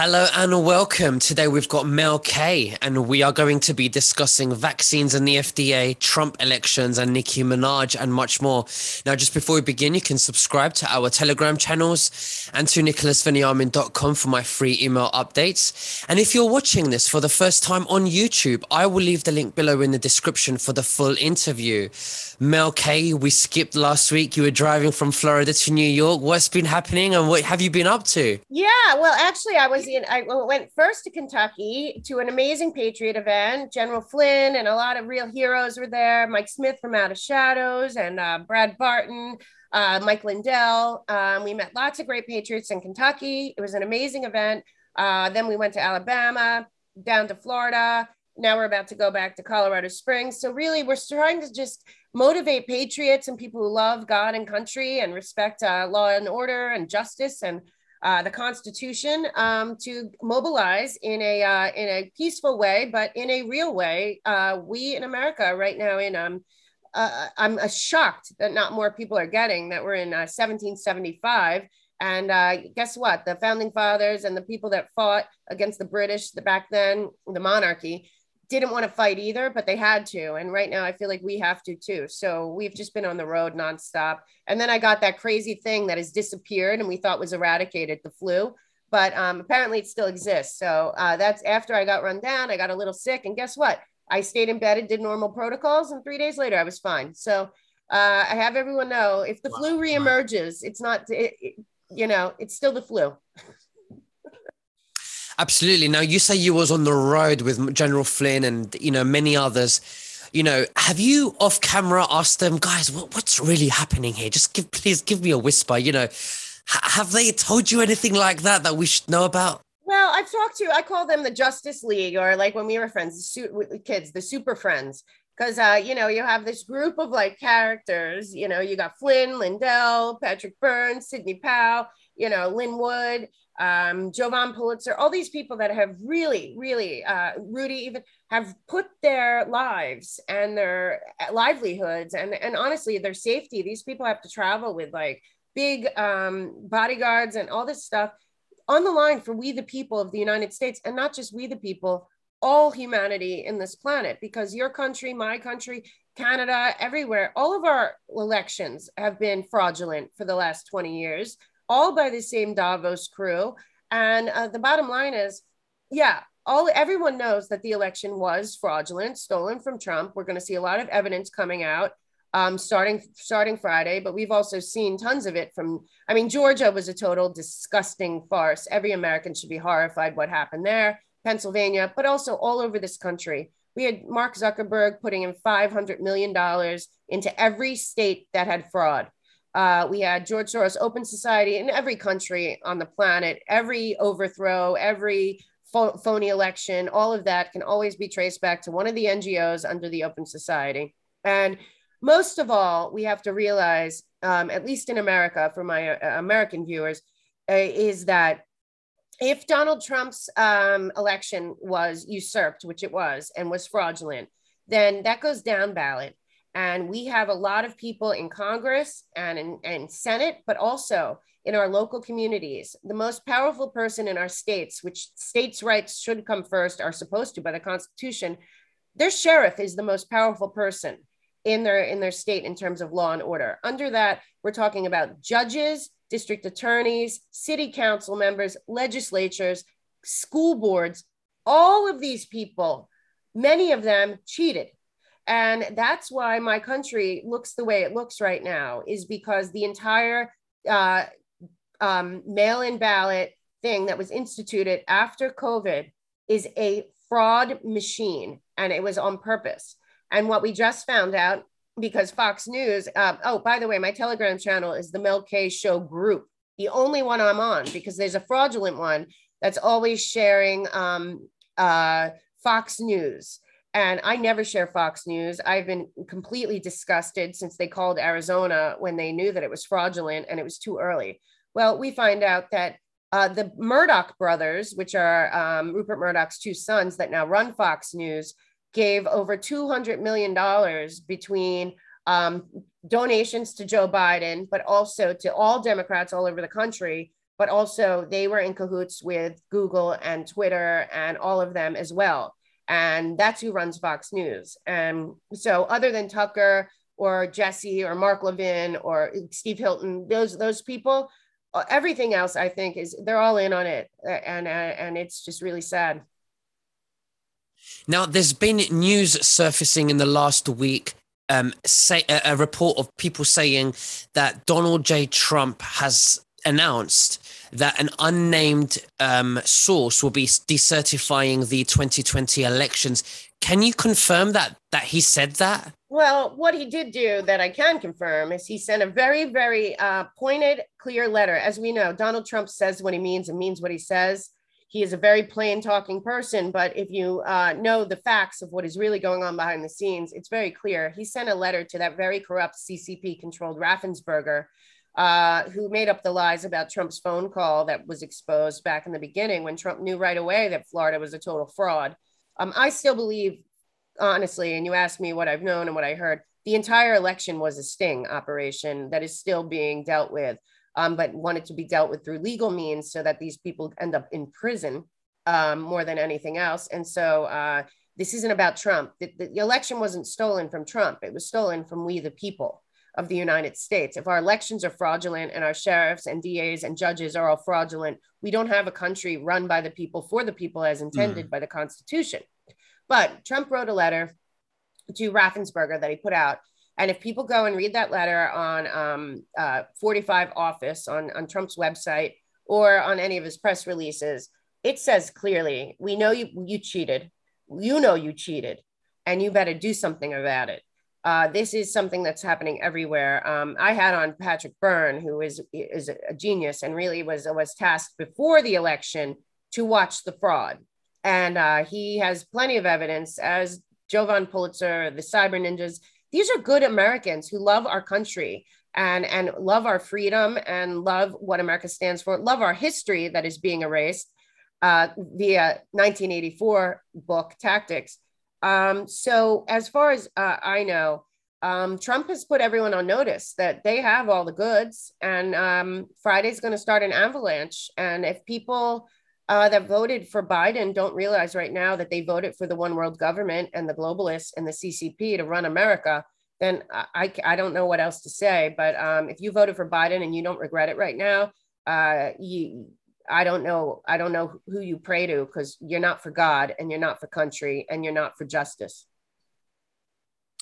Hello and welcome. Today we've got Mel K, and we are going to be discussing vaccines and the FDA, Trump elections, and Nicki Minaj, and much more. Now, just before we begin, you can subscribe to our Telegram channels and to nicholasveniamin.com for my free email updates. And if you're watching this for the first time on YouTube, I will leave the link below in the description for the full interview. Mel K, we skipped last week. You were driving from Florida to New York. What's been happening and what have you been up to? Yeah, well, actually, I was in, I went first to Kentucky to an amazing Patriot event. General Flynn and a lot of real heroes were there. Mike Smith from Out of Shadows and uh, Brad Barton, uh, Mike Lindell. Um, we met lots of great Patriots in Kentucky. It was an amazing event. Uh, then we went to Alabama, down to Florida. Now we're about to go back to Colorado Springs. So, really, we're trying to just motivate patriots and people who love God and country and respect uh, law and order and justice and uh, the Constitution um, to mobilize in a uh, in a peaceful way, but in a real way. Uh, we in America right now in um, uh, I'm uh, shocked that not more people are getting that we're in 1775. And guess what? The founding fathers and the people that fought against the British the back then, the monarchy, didn't want to fight either, but they had to. And right now, I feel like we have to too. So we've just been on the road nonstop. And then I got that crazy thing that has disappeared and we thought was eradicated the flu, but um, apparently it still exists. So uh, that's after I got run down, I got a little sick. And guess what? I stayed in bed and did normal protocols. And three days later, I was fine. So uh, I have everyone know if the wow. flu reemerges, it's not, it, it, you know, it's still the flu. Absolutely. Now you say you was on the road with General Flynn and you know many others. You know, have you off camera asked them, guys, what, what's really happening here? Just give, please give me a whisper. You know, H- have they told you anything like that that we should know about? Well, I've talked to, I call them the Justice League, or like when we were friends, the su- kids, the super friends. Because, uh, you know, you have this group of like characters, you know, you got Flynn, Lindell, Patrick Burns, Sidney Powell, you know, Lin Wood, um, Jovan Pulitzer, all these people that have really, really, uh, Rudy even have put their lives and their livelihoods and, and honestly their safety. These people have to travel with like big um, bodyguards and all this stuff on the line for we the people of the United States and not just we the people, all humanity in this planet because your country, my country, Canada, everywhere, all of our elections have been fraudulent for the last 20 years all by the same Davos crew. And uh, the bottom line is, yeah, all everyone knows that the election was fraudulent, stolen from Trump. We're going to see a lot of evidence coming out um, starting starting Friday, but we've also seen tons of it from. I mean, Georgia was a total disgusting farce. Every American should be horrified what happened there. Pennsylvania, but also all over this country. We had Mark Zuckerberg putting in $500 million into every state that had fraud. Uh, we had George Soros Open Society in every country on the planet. Every overthrow, every phony election, all of that can always be traced back to one of the NGOs under the Open Society. And most of all, we have to realize, um, at least in America, for my uh, American viewers, uh, is that if Donald Trump's um, election was usurped, which it was, and was fraudulent, then that goes down ballot. And we have a lot of people in Congress and in and Senate, but also in our local communities. The most powerful person in our states, which states' rights should come first, are supposed to by the Constitution, their sheriff is the most powerful person in their in their state in terms of law and order. Under that, we're talking about judges, district attorneys, city council members, legislatures, school boards. All of these people, many of them cheated and that's why my country looks the way it looks right now, is because the entire uh, um, mail in ballot thing that was instituted after COVID is a fraud machine and it was on purpose. And what we just found out because Fox News, uh, oh, by the way, my Telegram channel is the Mel K Show group, the only one I'm on because there's a fraudulent one that's always sharing um, uh, Fox News and I never share Fox News. I've been completely disgusted since they called Arizona when they knew that it was fraudulent and it was too early. Well, we find out that uh, the Murdoch brothers, which are um, Rupert Murdoch's two sons that now run Fox News, gave over $200 million between um, donations to Joe Biden, but also to all Democrats all over the country but also they were in cahoots with Google and Twitter and all of them as well. And that's who runs Fox News. And so, other than Tucker or Jesse or Mark Levin or Steve Hilton, those those people, uh, everything else, I think, is they're all in on it, and uh, and it's just really sad. Now, there's been news surfacing in the last week um, say a, a, report of people saying that Donald J. Trump has announced that an unnamed um, source will be decertifying the 2020 elections. Can you confirm that that he said that? Well, what he did do that I can confirm is he sent a very, very uh, pointed, clear letter. As we know, Donald Trump says what he means and means what he says. He is a very plain talking person, but if you uh, know the facts of what is really going on behind the scenes, it's very clear. He sent a letter to that very corrupt CCP controlled Raffensperger, uh, who made up the lies about Trump's phone call that was exposed back in the beginning when Trump knew right away that Florida was a total fraud. Um, I still believe, honestly, and you asked me what I've known and what I heard, the entire election was a sting operation that is still being dealt with um, but wanted to be dealt with through legal means so that these people end up in prison um, more than anything else. And so uh, this isn't about Trump. The, the, election wasn't stolen from Trump, it was stolen from we, the people of the United States. If our elections are fraudulent and our sheriffs and DAs and judges are all fraudulent, we don't have a country run by the people for the people as intended mm. by the Constitution. But Trump wrote a letter to Raffensperger that he put out and if people go and read that letter on um, uh, 45 Office on, on Trump's website or on any of his press releases, it says clearly, we know you, you cheated. You know you cheated, and you better do something about it. Uh, this is something that's happening everywhere. Um, I had on Patrick Byrne, who is, is a genius and really was, was tasked before the election to watch the fraud. And uh, he has plenty of evidence, as Jovan Pulitzer, the cyber ninjas, these are good Americans who love our country and and love our freedom and love what America stands for, love our history that is being erased uh, via 1984 book Tactics. Um, so as far as uh, I know, um, Trump has put everyone on notice that they have all the goods, and um, Friday's going to start an avalanche. And if people uh, that voted for Biden don't realize right now that they voted for the one world government and the globalists and the CCP to run America, then I, I don't know what else to say. But um, if you voted for Biden and you don't regret it right now, uh, you, I don't know. I don't know who you pray to because you're not for God and you're not for country and you're not for justice.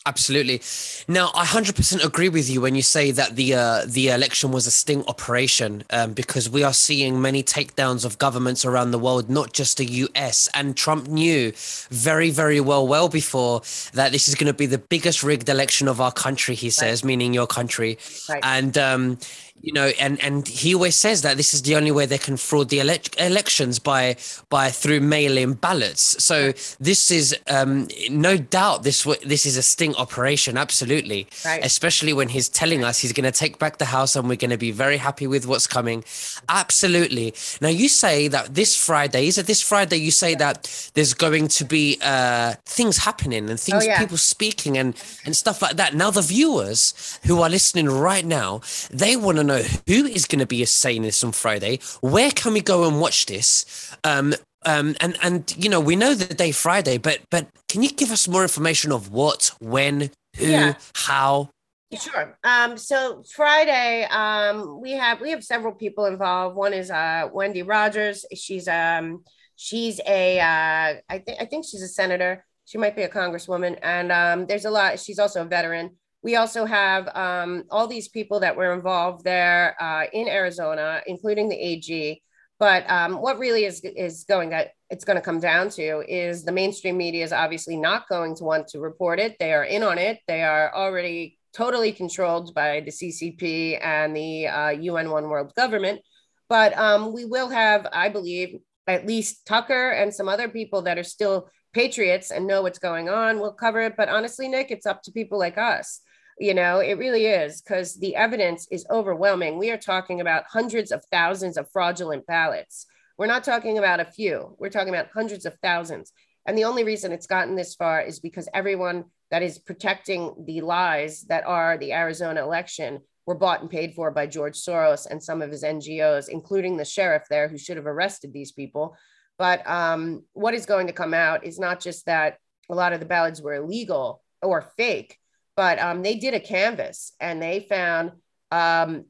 Absolutely. Now, I hundred percent agree with you when you say that the uh, the election was a sting operation, um, because we are seeing many takedowns of governments around the world, not just the U.S. And Trump knew very, very well, well before that this is going to be the biggest rigged election of our country. He says, right. meaning your country, right. and um, you know, and and he always says that this is the only way they can fraud the ele- elections by by through mail-in ballots. So this is um, no doubt this this is a sting operation, absolutely. Right. Especially when he's telling us he's going to take back the house and we're going to be very happy with what's coming. Absolutely. Now you say that this Friday is it this Friday? You say that there's going to be uh, things happening and things oh, yeah. people speaking and and stuff like that. Now the viewers who are listening right now, they want to know who is going to be saying this on Friday. Where can we go and watch this? Um, um, and and you know we know the day Friday, but but can you give us more information of what, when, who, yeah. how? Sure. Um, so Friday, um, we have we have several people involved. One is uh, Wendy Rogers. She's um, she's a uh, I think I think she's a senator. She might be a congresswoman, and um, there's a lot. She's also a veteran. We also have um, all these people that were involved there uh, in Arizona, including the AG. But um, what really is is going to it's going to come down to is the mainstream media is obviously not going to want to report it. They are in on it. They are already totally controlled by the CCP and the uh, UN One World government. But um, we will have, I believe, at least Tucker and some other people that are still patriots and know what's going on. We'll cover it. But honestly, Nick, it's up to people like us you know it really is because the evidence is overwhelming. We are talking about hundreds of thousands of fraudulent ballots. We're not talking about a few we're talking about hundreds of thousands. And the only reason it's gotten this far is because everyone that is protecting the lies that are the arizona election were bought and paid for by George Soros and some of his NGOs, including the sheriff there who should have arrested these people. But um, what is going to come out is not just that a lot of the ballots were illegal or fake, but um, they did a canvas and they found um,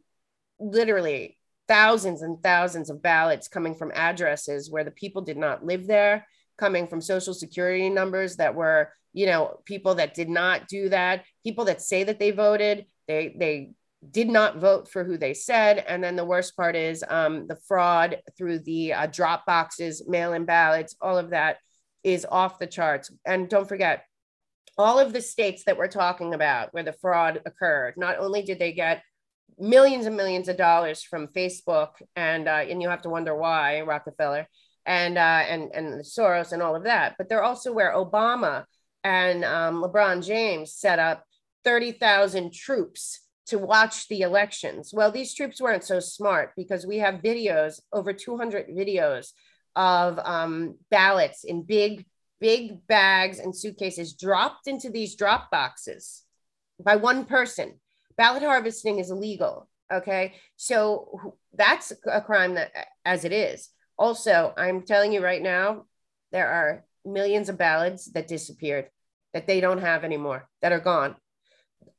literally thousands and thousands of ballots coming from addresses where the people did not live there, coming from social security numbers that were, you know, people that did not do that, people that say that they voted, they they did not vote for who they said. And then the worst part is um, the fraud through the uh, drop boxes, mail in ballots, all of that is off the charts. And don't forget, all of the states that we're talking about where the fraud occurred, not only did they get millions and millions of dollars from Facebook, and uh, and you have to wonder why Rockefeller and uh, and and Soros and all of that, but they're also where Obama and um, LeBron James set up thirty thousand troops to watch the elections. Well, these troops weren't so smart because we have videos, over 200 videos of um, ballots in big, big bags and suitcases dropped into these drop boxes by one person ballot harvesting is illegal. Okay. So that's a crime that, as it is. Also, I'm telling you right now, there are millions of ballots that disappeared, that they don't have anymore, that are gone.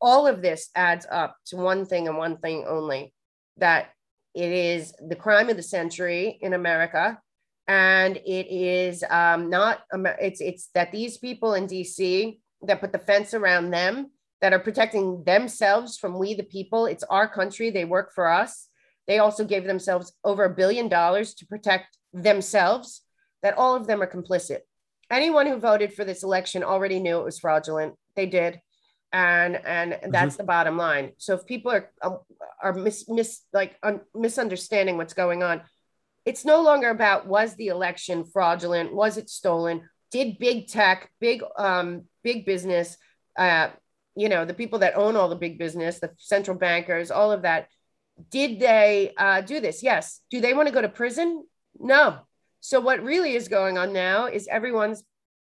All of this adds up to one thing and one thing only that it is the crime of the century in America. And it is um, not, it's, it's that these people in DC that put the fence around them that are protecting themselves from we the people. It's our country. They work for us. They also gave themselves over a billion dollars to protect themselves, that all of them are complicit. Anyone who voted for this election already knew it was fraudulent. They did. And and mm-hmm. that's the bottom line. So if people are um, are mis, mis like un, misunderstanding what's going on, it's no longer about was the election fraudulent, was it stolen, did big tech, big um big business uh, you know, the people that own all the big business, the central bankers, all of that, did they uh, do this? Yes. Do they want to go to prison? No. So what really is going on now is everyone's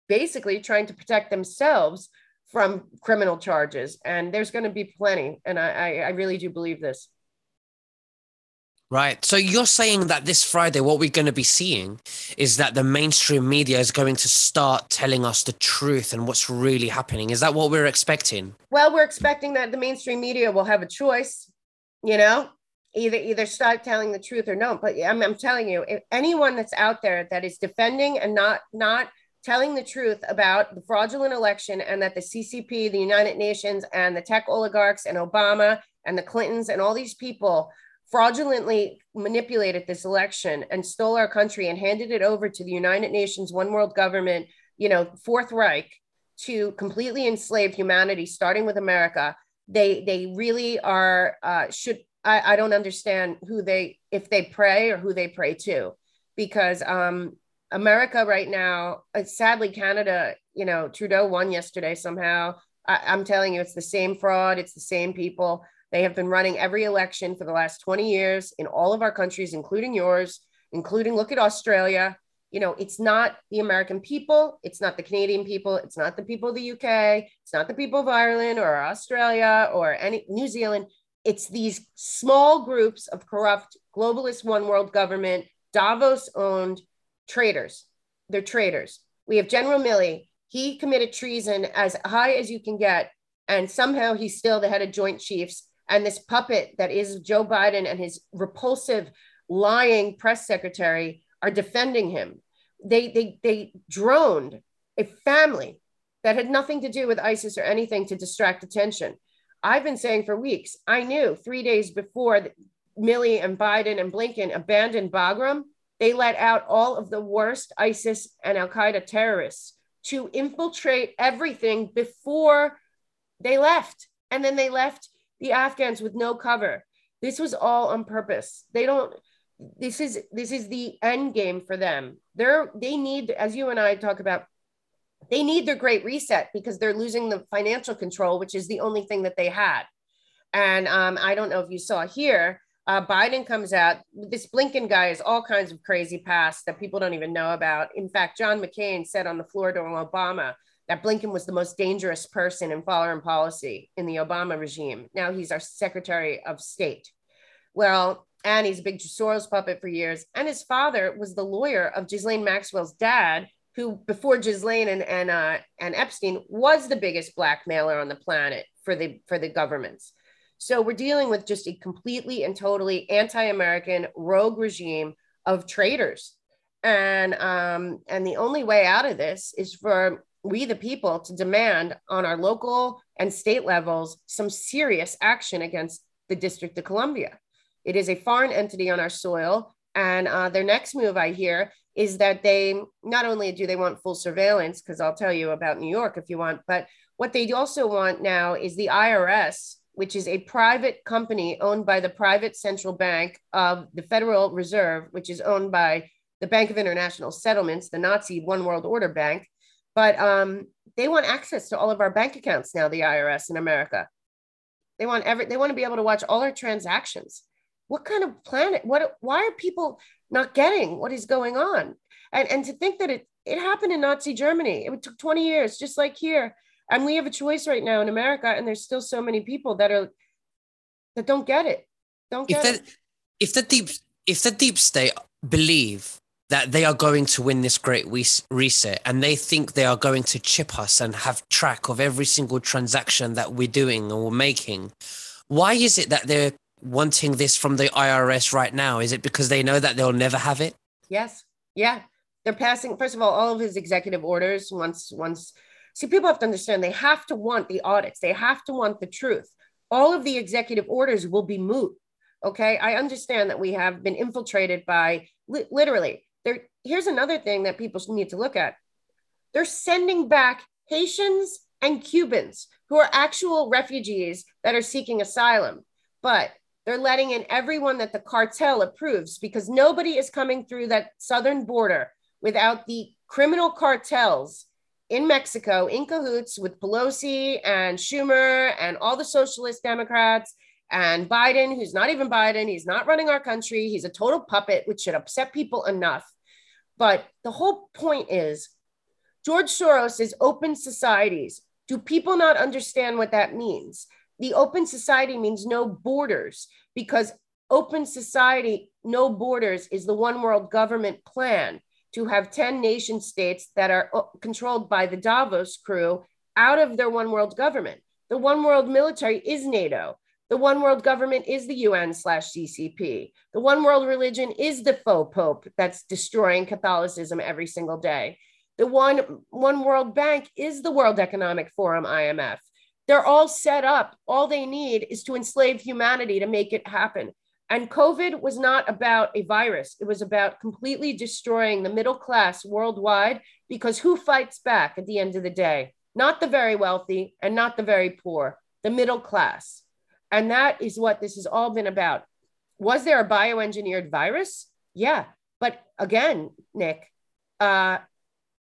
basically trying to protect themselves from criminal charges, and there's going to be plenty. And I, I, I really do believe this. Right. So you're saying that this Friday, what we're going to be seeing is that the mainstream media is going to start telling us the truth and what's really happening. Is that what we're expecting? Well, we're expecting that the mainstream media will have a choice, you know, either either start telling the truth or no. But I'm, I'm telling you, if anyone that's out there that is defending and not not telling the truth about the fraudulent election and that the CCP, the United Nations, and the tech oligarchs and Obama and the Clintons and all these people fraudulently manipulated this election and stole our country and handed it over to the United Nations, one world government, you know, Fourth Reich to completely enslave humanity, starting with America. They they really are uh, should I, I don't understand who they if they pray or who they pray to, because um, America right now, uh, sadly Canada, you know, Trudeau won yesterday somehow. I, I'm telling you, it's the same fraud, it's the same people they have been running every election for the last 20 years in all of our countries, including yours, including look at Australia. You know, it's not the American people, it's not the Canadian people, it's not the people of the UK, it's not the people of Ireland or Australia or any New Zealand. It's these small groups of corrupt globalist one world government, Davos owned traitors. They're traitors. We have General Milley. He committed treason as high as you can get. And somehow he's still the head of Joint Chiefs and this puppet that is Joe Biden and his repulsive, lying press secretary are defending him. They they they droned a family that had nothing to do with ISIS or anything to distract attention. I've been saying for weeks. I knew three days before Milley and Biden and Blinken abandoned Bagram, they let out all of the worst ISIS and Al Qaeda terrorists to infiltrate everything before they left. And then they left the Afghans with no cover. This was all on purpose. They don't this is this is the end game for them. They're they need as you and I talk about they need their great reset because they're losing the financial control, which is the only thing that they had. And um, I don't know if you saw here, uh, Biden comes out. This Blinken guy has all kinds of crazy past that people don't even know about. In fact, John McCain said on the floor during Obama that Blinken was the most dangerous person in foreign policy in the Obama regime. Now he's our Secretary of State. Well, and he's a big Soros puppet for years. And his father was the lawyer of Ghislaine Maxwell's dad, who before Ghislaine and and uh, and Epstein was the biggest blackmailer on the planet for the for the governments. So we're dealing with just a completely and totally anti-American rogue regime of traitors, and um, and the only way out of this is for we the people to demand on our local and state levels some serious action against the District of Columbia. It is a foreign entity on our soil. And uh, their next move, I hear, is that they not only do they want full surveillance, because I'll tell you about New York if you want, but what they also want now is the IRS, which is a private company owned by the private central bank of the Federal Reserve, which is owned by the Bank of International Settlements, the Nazi One World Order Bank. But um, they want access to all of our bank accounts now, the IRS in America. They want every they want to be able to watch all our transactions. What kind of planet what why are people not getting what is going on? And and to think that it it happened in nazi germany it took 20 years just like here. And we have a choice right now in america and there's still so many people that are that don't get it. Don't get if the, it. if the deep if the deep state believe that they are going to win this great reset and they think they are going to chip us and have track of every single transaction that we're doing or making why is it that they're wanting this from the IRS right now? Is it because they know that they'll never have it? Yes. Yeah. They're passing, first of all, all of his executive orders once, once, see, people have to understand they have to want the audits, they have to want the truth. All of the executive orders will be moot. Okay. I understand that we have been infiltrated by li- literally there. Here's another thing that people need to look at they're sending back Haitians and Cubans who are actual refugees that are seeking asylum. But they're letting in everyone that the cartel approves because nobody is coming through that southern border without the criminal cartels in Mexico in cahoots with Pelosi and Schumer and all the socialist Democrats and Biden, who's not even Biden. He's not running our country. He's a total puppet, which should upset people enough. But the whole point is George Soros is open societies. Do people not understand what that means? the open society means no borders because open society, no borders is the one world government plan to have 10 nation states that are uh, controlled by the Davos crew out of their one world government. The one world military is NATO. The one world government is the UN slash CCP. The one world religion is the faux pope that's destroying Catholicism every single day. The one, one world bank is the World Economic Forum, IMF. They're all set up. All they need is to enslave humanity to make it happen. And COVID was not about a virus, it was about completely destroying the middle class worldwide because who fights back at the end of the day? Not the very wealthy and not the very poor, the middle class. And that is what this has all been about. Was there a bioengineered virus? Yeah. But again, Nick, uh,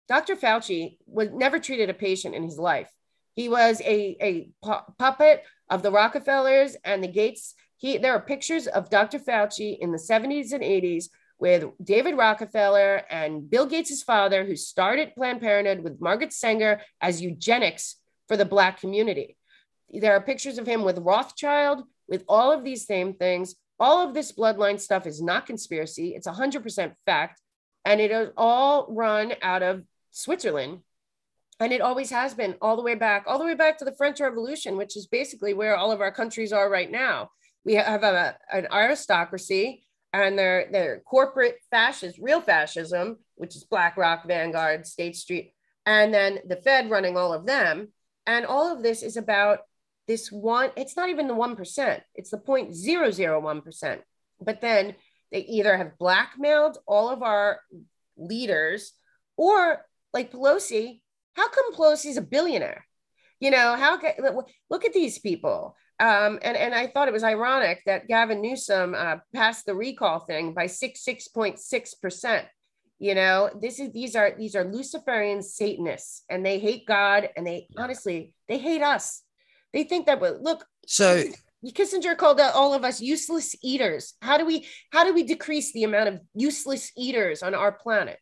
Dr. Fauci was never treated a patient in his life. He was a, a pu- puppet of the Rockefellers and the Gates. He, there are pictures of Dr. Fauci in the 70s and 80s with David Rockefeller and Bill Gates' father, who started Planned Parenthood with Margaret Sanger as eugenics for the Black community. There are pictures of him with Rothschild, with all of these same things. All of this bloodline stuff is not conspiracy, it's 100% fact. And it is all run out of Switzerland and it always has been all the way back all the way back to the french revolution which is basically where all of our countries are right now we have a, an aristocracy and their their corporate fascist real fascism which is blackrock vanguard state street and then the fed running all of them and all of this is about this one it's not even the 1% it's the 0.001% but then they either have blackmailed all of our leaders or like pelosi how come Pelosi's a billionaire? You know, how look at these people. Um, and, and I thought it was ironic that Gavin Newsom uh, passed the recall thing by six, 6.6%. You know, this is these are these are Luciferian Satanists and they hate God and they honestly they hate us. They think that look so Kissinger called all of us useless eaters. How do we how do we decrease the amount of useless eaters on our planet?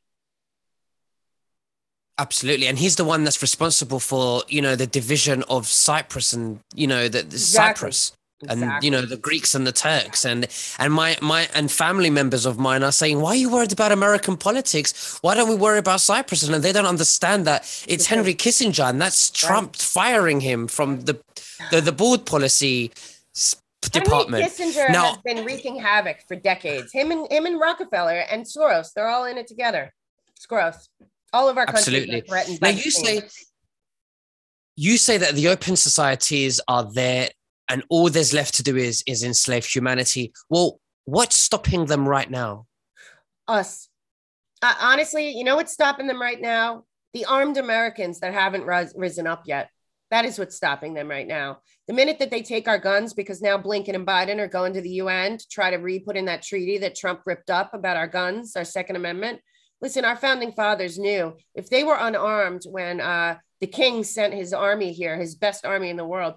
Absolutely, and he's the one that's responsible for you know the division of Cyprus and you know the, the exactly. Cyprus and you know the Greeks and the Turks and and my my and family members of mine are saying, why are you worried about American politics? Why don't we worry about Cyprus? And they don't understand that it's Henry Kissinger and that's Trump firing him from the the, the board policy department. Henry Kissinger now, has been wreaking havoc for decades. Him and him and Rockefeller and Soros, they're all in it together. It's gross. All of our absolutely. countries are threatened. Now you say you say that the open societies are there and all there's left to do is is enslave humanity. Well, what's stopping them right now? Us. Uh, honestly, you know what's stopping them right now? The armed Americans that haven't ris- risen up yet. That is what's stopping them right now. The minute that they take our guns, because now Blinken and Biden are going to the UN to try to re put in that treaty that Trump ripped up about our guns, our Second Amendment, Listen, our founding fathers knew if they were unarmed when uh, the king sent his army here, his best army in the world,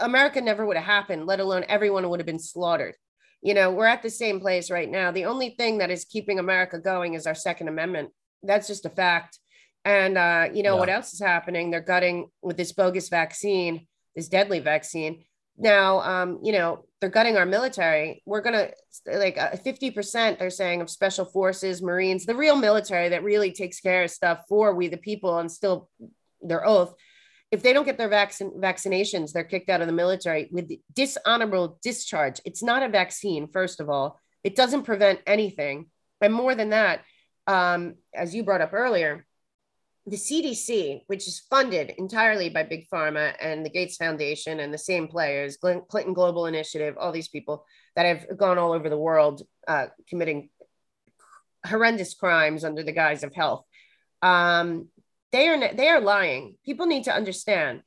America never would have happened, let alone everyone would have been slaughtered. You know, we're at the same place right now. The only thing that is keeping America going is our Second Amendment. That's just a fact. And, uh, you know, yeah. what else is happening? They're gutting with this bogus vaccine, this deadly vaccine. Now, um, you know, they're gutting our military. We're going to like uh, 50%, they're saying, of special forces, Marines, the real military that really takes care of stuff for we, the people, and still their oath. If they don't get their vaccine vaccinations, they're kicked out of the military with dishonorable discharge. It's not a vaccine, first of all. It doesn't prevent anything. And more than that, um, as you brought up earlier, the CDC, which is funded entirely by Big Pharma and the Gates Foundation and the same players, Clinton Global Initiative, all these people that have gone all over the world uh, committing horrendous crimes under the guise of health. Um, they are they are lying. People need to understand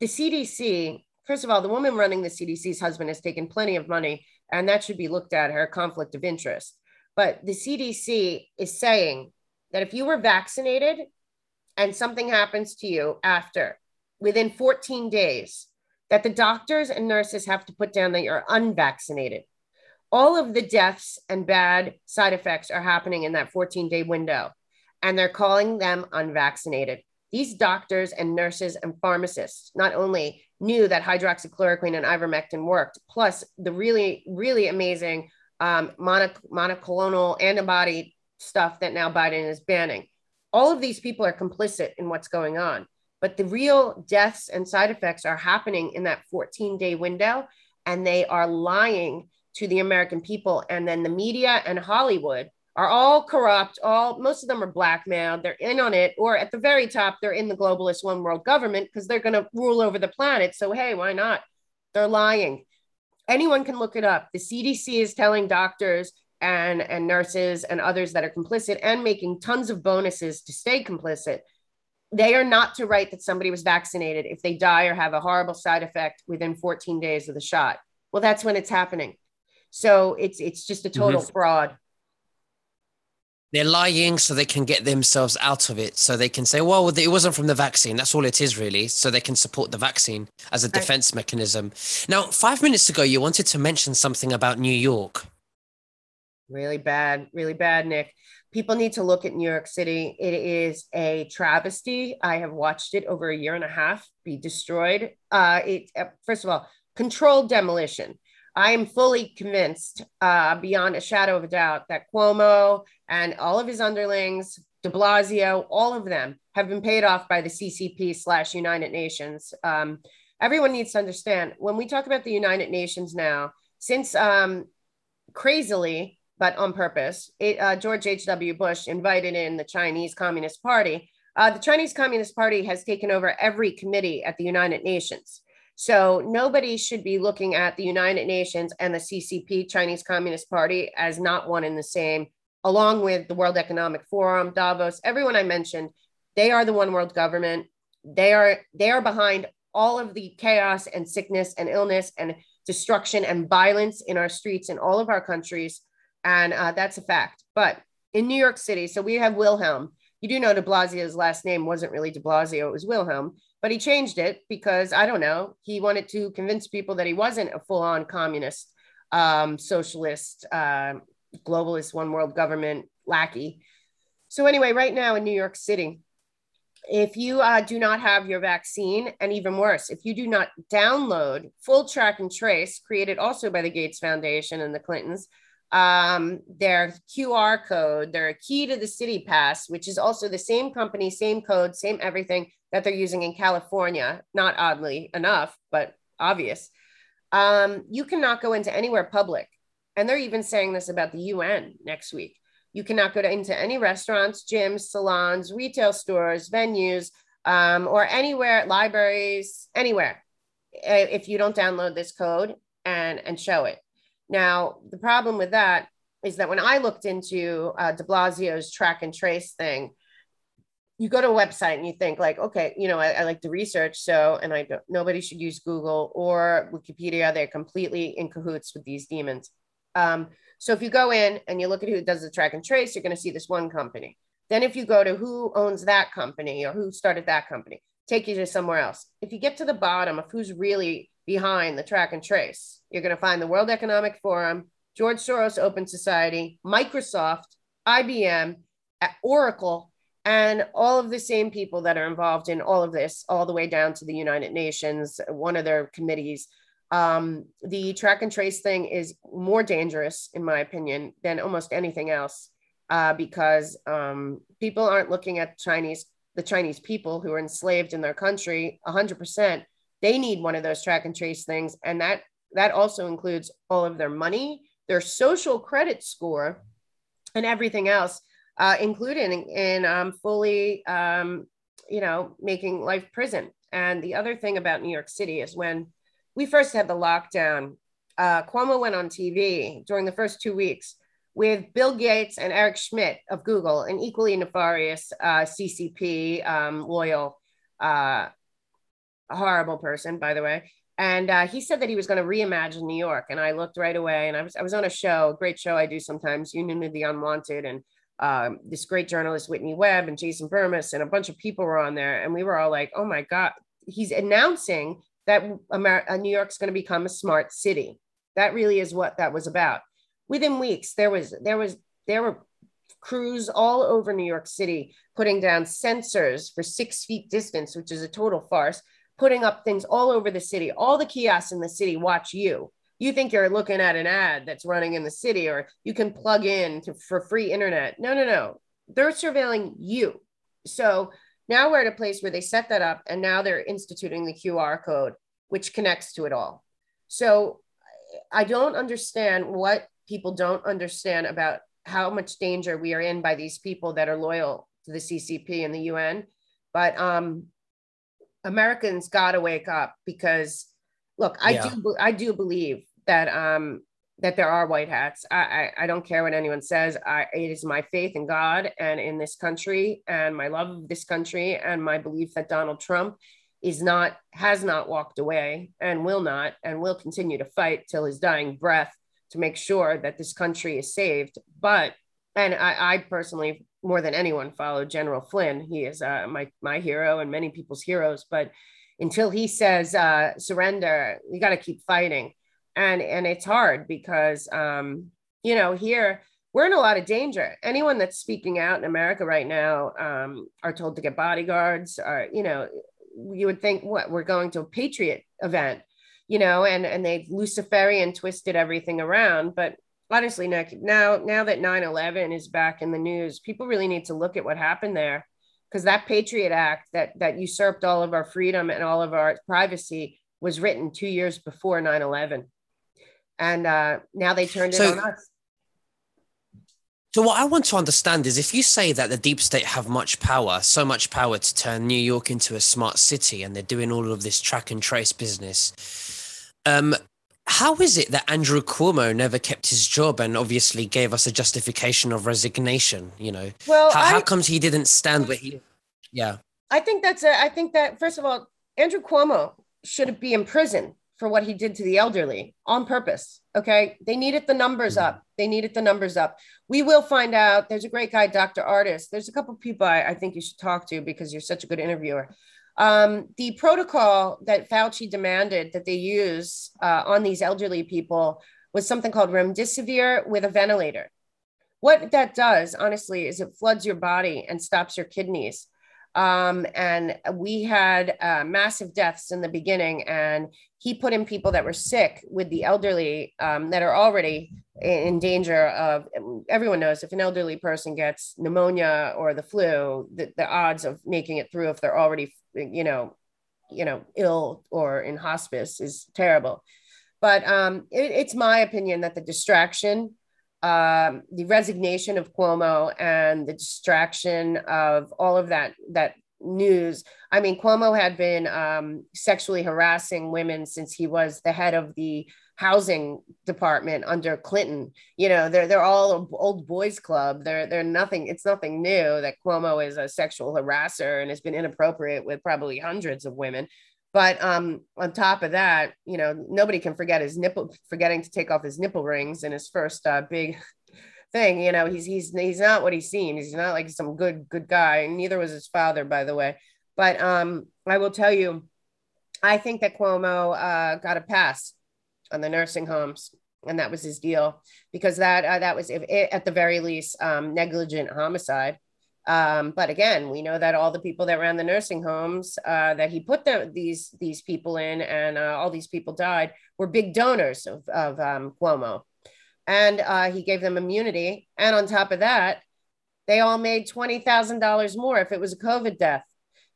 the CDC. First of all, the woman running the CDC's husband has taken plenty of money, and that should be looked at her conflict of interest. But the CDC is saying that if you were vaccinated and something happens to you after within 14 days, that the doctors and nurses have to put down that you're unvaccinated. All of the deaths and bad side effects are happening in that 14 day window, and they're calling them unvaccinated. These doctors and nurses and pharmacists not only knew that hydroxychloroquine and ivermectin worked, plus the really, really amazing um, monoc- monoclonal antibody stuff that now Biden is banning all of these people are complicit in what's going on but the real deaths and side effects are happening in that 14 day window and they are lying to the american people and then the media and hollywood are all corrupt all most of them are blackmailed they're in on it or at the very top they're in the globalist one world government because they're going to rule over the planet so hey why not? They're lying. Anyone can look it up. The cdc is telling doctors and and nurses and others that are complicit and making tons of bonuses to stay complicit. They are not to write that somebody was vaccinated if they die or have a horrible side effect within 14 days of the shot. Well that's when it's happening. So it's it's just a total mm-hmm. fraud they're lying so they can get themselves out of it so they can say well it wasn't from the vaccine that's all it is really so they can support the vaccine as a defense mechanism now 5 minutes ago you wanted to mention something about New York Really bad, really bad, Nick. People need to look at New York City. It is a travesty. I have watched it over a year and a half be destroyed. Uh, it uh, first of all, controlled demolition. I am fully convinced, uh, beyond a shadow of a doubt, that Cuomo and all of his underlings, De Blasio, all of them have been paid off by the CCP slash United Nations. Um, everyone needs to understand when we talk about the United Nations now, since um, crazily but on purpose. It, uh, George H.W. Bush invited in the Chinese Communist Party. Uh, the Chinese Communist Party has taken over every committee at the United Nations. So nobody should be looking at the United Nations and the CCP, Chinese Communist Party, as not one and the same, along with the World Economic Forum, Davos, everyone I mentioned. They are the one world government. They are they are behind all of the chaos and sickness and illness and destruction and violence in our streets in all of our countries and uh, that's a fact. But in New York City, so we have Wilhelm. You do know De Blasio's last name wasn't really De Blasio; it was Wilhelm, but he changed it because I don't know. He wanted to convince people that he wasn't a full-on communist, um, socialist, uh, globalist, one world government lackey. So anyway, right now in New York City, if you uh, do not have your vaccine, and even worse, if you do not download full track and trace, created also by the Gates Foundation and the Clintons, um, their QR code, their key to the city pass, which is also the same company, same code, same everything that they're using in California, not oddly enough, but obvious. Um, you cannot go into anywhere public. And they're even saying this about the UN next week. You cannot go to, into any restaurants, gyms, salons, retail stores, venues, um, or anywhere, libraries, anywhere, if you don't download this code and, and show it. Now, the problem with that is that when I looked into uh, de Blasio's track and trace thing, you go to a website and you think like, okay, you know, I, I like to research, so and I don't. Nobody should use Google or Wikipedia. They're completely in cahoots with these demons. Um, so if you go in and you look at who does the track and trace, you're going to see this one company. Then if you go to who owns that company or who started that company, take you to somewhere else. If you get to the bottom of who's really behind the track and trace, you're going to find the World Economic Forum, George Soros Open Society, Microsoft, IBM, Oracle, and all of the same people that are involved in all of this, all the way down to the United Nations, one of their committees um, the track and trace thing is more dangerous, in my opinion, than almost anything else, uh, because um, people aren't looking at Chinese, the Chinese people who are enslaved in their country, 100%. They need one of those track and trace things, and that that also includes all of their money, their social credit score, and everything else, uh, including in, in um, fully, um, you know, making life prison. And the other thing about New York City is when we first had the lockdown, uh, Cuomo went on TV during the first two weeks with Bill Gates and Eric Schmidt of Google, an equally nefarious uh, CCP um, loyal, uh, horrible person, by the way. And uh, he said that he was going to reimagine New York. And I looked right away, and I was I was on a show, a great show I do sometimes, Union of the Unwanted, and um, this great journalist Whitney Webb and Jason Bermas and a bunch of people were on there, and we were all like, "Oh my God!" He's announcing that Amer- uh, New York's going to become a smart city. That really is what that was about. Within weeks, there was there was there were crews all over New York City putting down sensors for six feet distance, which is a total farce. Putting up things all over the city. All the kiosks in the city watch you. You think you're looking at an ad that's running in the city, or you can plug in to, for free internet. No, no, no. They're surveilling you. So now we're at a place where they set that up and now they're instituting the QR code, which connects to it all. So I don't understand what people don't understand about how much danger we are in by these people that are loyal to the CCP and the UN. But um, Americans got to wake up because, look, I yeah. do I do believe that um, that there are white hats. I, I, I, don't care what anyone says. I, it is my faith in God and in this country and my love of this country and my belief that Donald Trump is not, has not walked away and will not, and will continue to fight till his dying breath to make sure that this country is saved. But, and I, I personally, more than anyone, followed General Flynn. He is uh, my, my hero and many people's heroes. But until he says uh, surrender, you got to keep fighting and and it's hard because um, you know here we're in a lot of danger. Anyone that's speaking out in America right now um, are told to get bodyguards. Or you know, you would think what we're going to a patriot event, you know, and and they've Luciferian twisted everything around. But honestly, Nick, now now that 9/11 is back in the news, people really need to look at what happened there, because that Patriot Act that that usurped all of our freedom and all of our privacy was written two years before 9/11 and uh, now they turned so, it on us. So what I want to understand is if you say that the deep state have much power, so much power to turn New York into a smart city, and they're doing all of this track and trace business, um, how is it that Andrew Cuomo never kept his job and obviously gave us a justification of resignation? You know, well, how, I, how comes he didn't stand where he? Yeah, I think that's a. I think that first of all, Andrew Cuomo should be in prison for what he did to the elderly on purpose. Okay. They needed the numbers mm-hmm. up. They needed the numbers up. We will find out. There's a great guy, Dr. Ardis. There's a couple people I, I, think you should talk to because you're such a good interviewer. Um, the protocol that Fauci demanded that they use uh, on these elderly people was something called remdesivir with a ventilator. What that does, honestly, is it floods your body and stops your kidneys. Um, and we had uh, massive deaths in the beginning, and he put in people that were sick with the elderly um, that are already in danger of. Everyone knows if an elderly person gets pneumonia or the flu, the, the odds of making it through if they're already, you know, you know, ill or in hospice is terrible. But um, it, it's my opinion that the distraction um, the resignation of Cuomo and the distraction of all of that that news. I mean, Cuomo had been um, sexually harassing women since he was the head of the housing department under Clinton. You know, they're they're all old boys club. They're they're nothing. It's nothing new that Cuomo is a sexual harasser and has been inappropriate with probably hundreds of women. But um, on top of that, you know, nobody can forget his nipple, forgetting to take off his nipple rings in his first uh, big thing. You know, he's he's he's not what he seems. He's not like some good good guy. Neither was his father, by the way. But um, I will tell you, I think that Cuomo uh, got a pass on the nursing homes, and that was his deal because that uh, that was if, at the very least um, negligent homicide. Um, but again, we know that all the people that ran the nursing homes uh, that he put the, these these people in, and uh, all these people died, were big donors of, of um, Cuomo, and uh, he gave them immunity. And on top of that, they all made twenty thousand dollars more if it was a COVID death.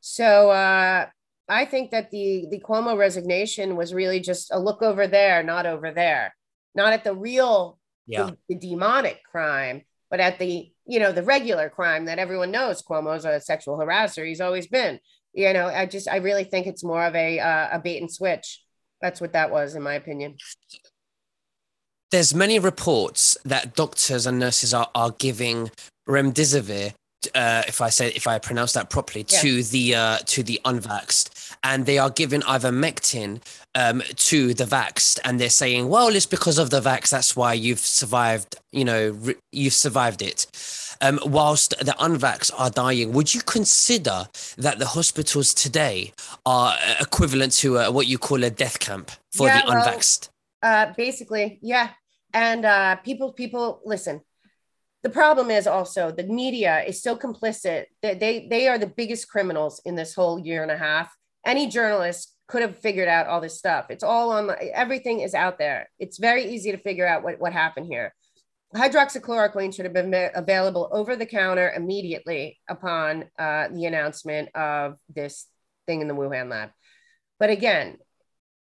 So uh, I think that the the Cuomo resignation was really just a look over there, not over there, not at the real, yeah. the, the demonic crime, but at the you know, the regular crime that everyone knows Cuomo's a sexual harasser. He's always been. You know, I just I really think it's more of a uh, a bait and switch. That's what that was, in my opinion. There's many reports that doctors and nurses are, are giving remdesivir uh, if I say if I pronounce that properly, yeah. to the uh, to the unvaxxed, and they are giving ivermectin um, to the vaxxed, and they're saying, well, it's because of the vax, that's why you've survived. You know, re- you've survived it. Um, whilst the unvaxxed are dying, would you consider that the hospitals today are equivalent to a, what you call a death camp for yeah, the unvaxxed? Well, uh, basically, yeah. And uh, people, people, listen the problem is also the media is so complicit that they they are the biggest criminals in this whole year and a half any journalist could have figured out all this stuff. It's all on everything is out there. It's very easy to figure out what, what happened here. Hydroxychloroquine should have been available over the counter immediately upon uh, the announcement of this thing in the wuhan lab. But again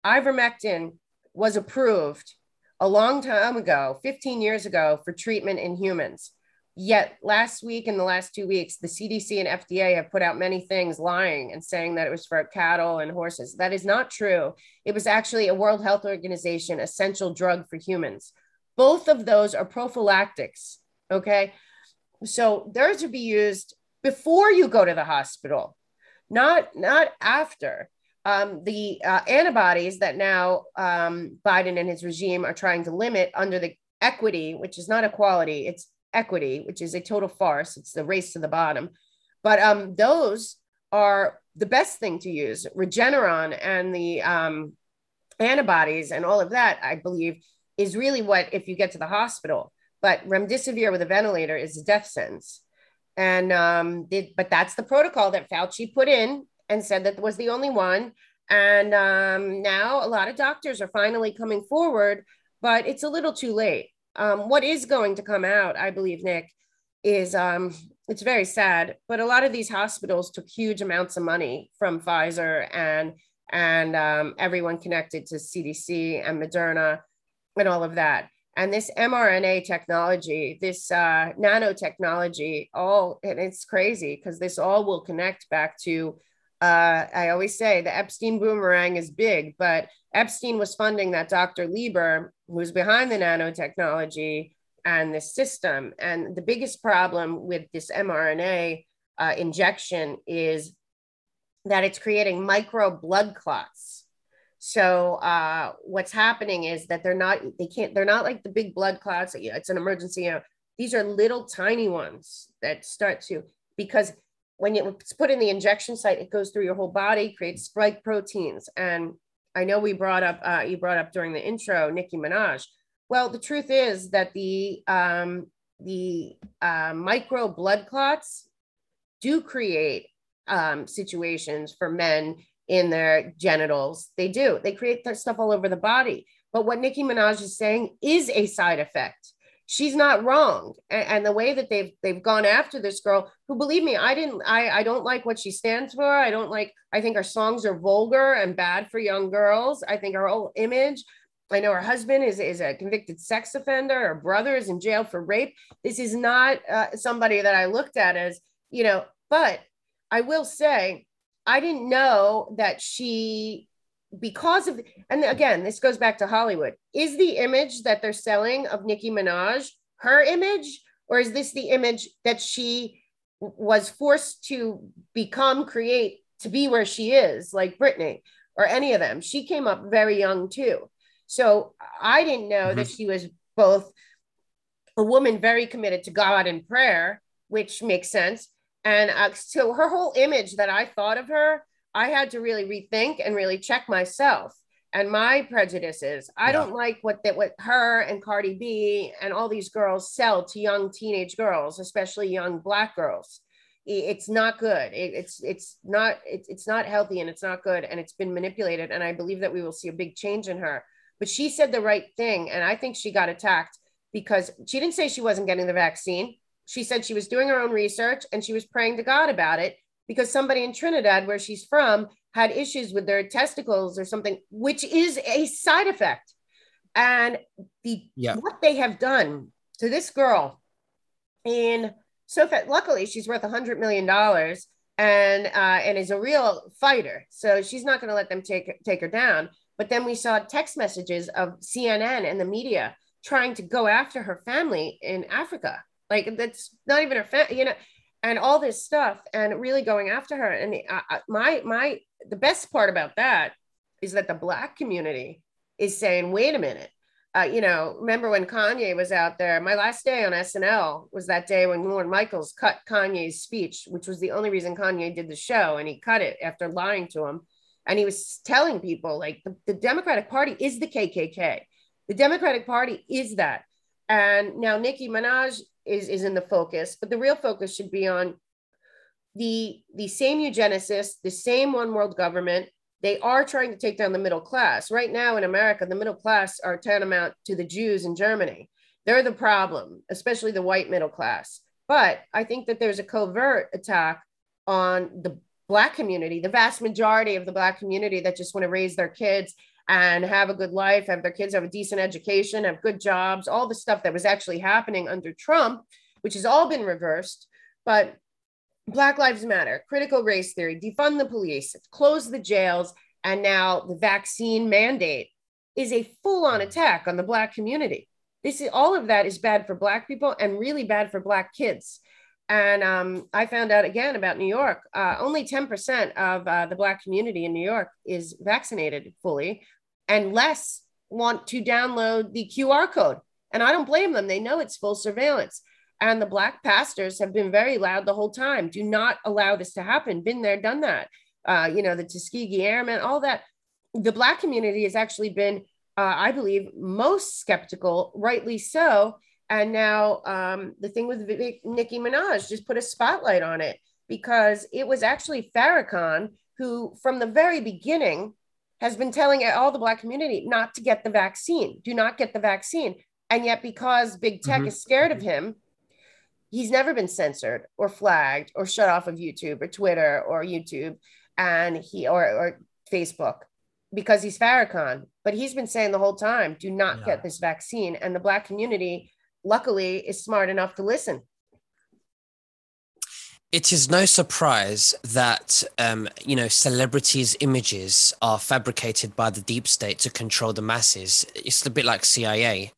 ivermectin was approved a long time ago, 15 years ago, for treatment in humans. Yet last week and the last two weeks, the CDC and FDA have put out many things lying and saying that it was for cattle and horses. That is not true. It was actually a World Health Organization essential drug for humans. Both of those are prophylactics. Okay. So they're to be used before you go to the hospital, not, not after um, the uh, antibodies that now um, Biden and his regime are trying to limit under the equity, which is not equality, it's equity, which is a total farce. It's the race to the bottom. But um, those are the best thing to use. Regeneron and the um, antibodies and all of that, I believe, is really what if you get to the hospital. But remdesivir with a ventilator is a death sentence. And um, it, but that's the protocol that Fauci put in and said that was the only one. And um, now a lot of doctors are finally coming forward, but it's a little too late. Um, what is going to come out, I believe, Nick, is um, it's very sad, but a lot of these hospitals took huge amounts of money from Pfizer and and um, everyone connected to CDC and Moderna and all of that. And this mRNA technology, this uh, nanotechnology, all and it's crazy because this all will connect back to uh, I always say the Epstein boomerang is big, but Epstein was funding that Dr. Lieber, who's behind the nanotechnology and the system. And the biggest problem with this mRNA uh, injection is that it's creating micro blood clots. So uh, what's happening is that they're not, they can't, they're not like the big blood clots. It's an emergency. You know, these are little tiny ones that start to, because when it's put in the injection site, it goes through your whole body, creates spike proteins. And I know we brought up, uh, you brought up during the intro, Nicki Minaj. Well, the truth is that the um, the uh, micro blood clots do create um, situations for men in their genitals. They do. They create that stuff all over the body. But what Nicki Minaj is saying is a side effect. She's not wrong. And, and, the way that they've they've gone after this girl, who believe me, I didn't I, I don't like what she stands for. I don't like, I think her songs are vulgar and bad for young girls. I think her whole image. I know her husband is, is a convicted sex offender. Her brother is in jail for rape. This is not uh, somebody that I looked at as, you know, but I will say, I didn't know that she, because of, and again, this goes back to Hollywood. Is the image that they're selling of Nicki Minaj her image, or is this the image that she was forced to become, create to be where she is, like Britney or any of them? She came up very young too. So I didn't know mm-hmm. that she was both a woman very committed to God and prayer, which makes sense, and uh, so her whole image that I thought of her, I had to really rethink and really check myself and my prejudices. I yeah. don't like what that what her and Cardi B and all these girls sell to young teenage girls, especially young black girls. It's not good. It, it's it's not it's it's not healthy and it's not good and it's been manipulated. And I believe that we will see a big change in her. But she said the right thing, and I think she got attacked because she didn't say she wasn't getting the vaccine she said she was doing her own research and she was praying to God about it because somebody in Trinidad, where she's from, had issues with their testicles or something, which is a side effect. And the yeah. what they have done to this girl in so luckily she's worth a hundred million dollars and uh, and is a real fighter. So she's not going to let them take take her down. But then we saw text messages of CNN and the media trying to go after her family in Africa like that's not even her family, you know, and all this stuff, and really going after her. And uh, my my the best part about that is that the black community is saying, wait a minute. Uh, you know, remember when Kanye was out there? My last day on SNL was that day when Lorne Michaels cut Kanye's speech, which was the only reason Kanye did the show, and he cut it after lying to him. And he was telling people, like, the, the Democratic Party is the KKK. The Democratic Party is that. And now Nicki Minaj is, is in the focus, but the real focus should be on the, the same eugenicists, the same one world government. They are trying to take down the middle class. Right now in America, the middle class are tantamount to the Jews in Germany. They're the problem, especially the white middle class. But I think that there's a covert attack on the Black community, the vast majority of the Black community that just want to raise their kids and have a good life, have their kids have a decent education, have good jobs, all the stuff that was actually happening under Trump, which has all been reversed. But Black Lives Matter, critical race theory, defund the police, close the jails, and now the vaccine mandate is a full on mm. attack on the Black community. This is all of that is bad for Black people and really bad for Black kids. And um, I found out again about New York. Uh, only 10% of uh, the Black community in New York is vaccinated fully, and less want to download the QR code. And I don't blame them. They know it's full surveillance. And the Black pastors have been very loud the whole time. Do not allow this to happen. Been there, done that. Uh, you know, the Tuskegee Airmen, all that. The Black community has actually been, uh, I believe, most skeptical, rightly so and now um, the thing with Nicki Minaj just put a spotlight on it because it was actually Farrakhan who, from the very beginning, has been telling all the Black community not to get the vaccine. Do not get the vaccine. And yet, because big tech mm-hmm. is scared of him, he's never been censored or flagged or shut off of YouTube or Twitter or YouTube and he or, or Facebook because he's Farrakhan. But he's been saying the whole time, do not yeah. get this vaccine. And the Black community luckily is smart enough to listen. It is no surprise that um, you know celebrities' images are fabricated by the deep state to control the masses. It's a bit like CIA.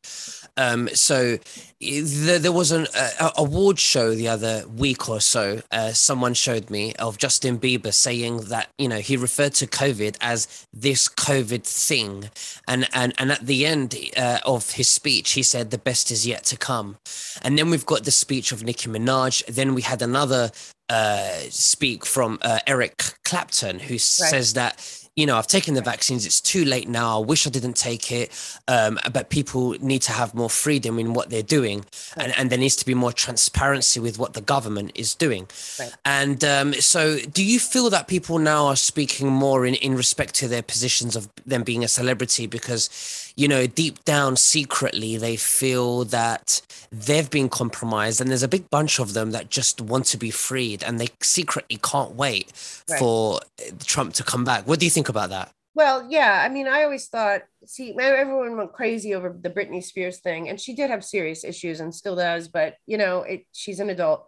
Um, so there, there was an uh, award show the other week or so. Uh, someone showed me of Justin Bieber saying that you know he referred to COVID as this COVID thing, and and and at the end uh, of his speech, he said the best is yet to come. And then we've got the speech of Nicki Minaj. Then we had another uh, speak from uh, Eric Clapton, who right. says that you know, I've taken the vaccines. It's too late now. I wish I didn't take it. Um, but people need to have more freedom in what they're doing, right. and, and there needs to be more transparency with what the government is doing. Right. And um, so, do you feel that people now are speaking more in, in respect to their positions of them being a celebrity because, you know, deep down, secretly, they feel that they've been compromised, and there's a big bunch of them that just want to be freed, and they secretly can't wait right. for eh, Trump to come back. What do you think about that? Well, yeah. I mean, I always thought, see, everyone went crazy over the Britney Spears thing, and she did have serious issues and still does, but you know, it, she's an adult.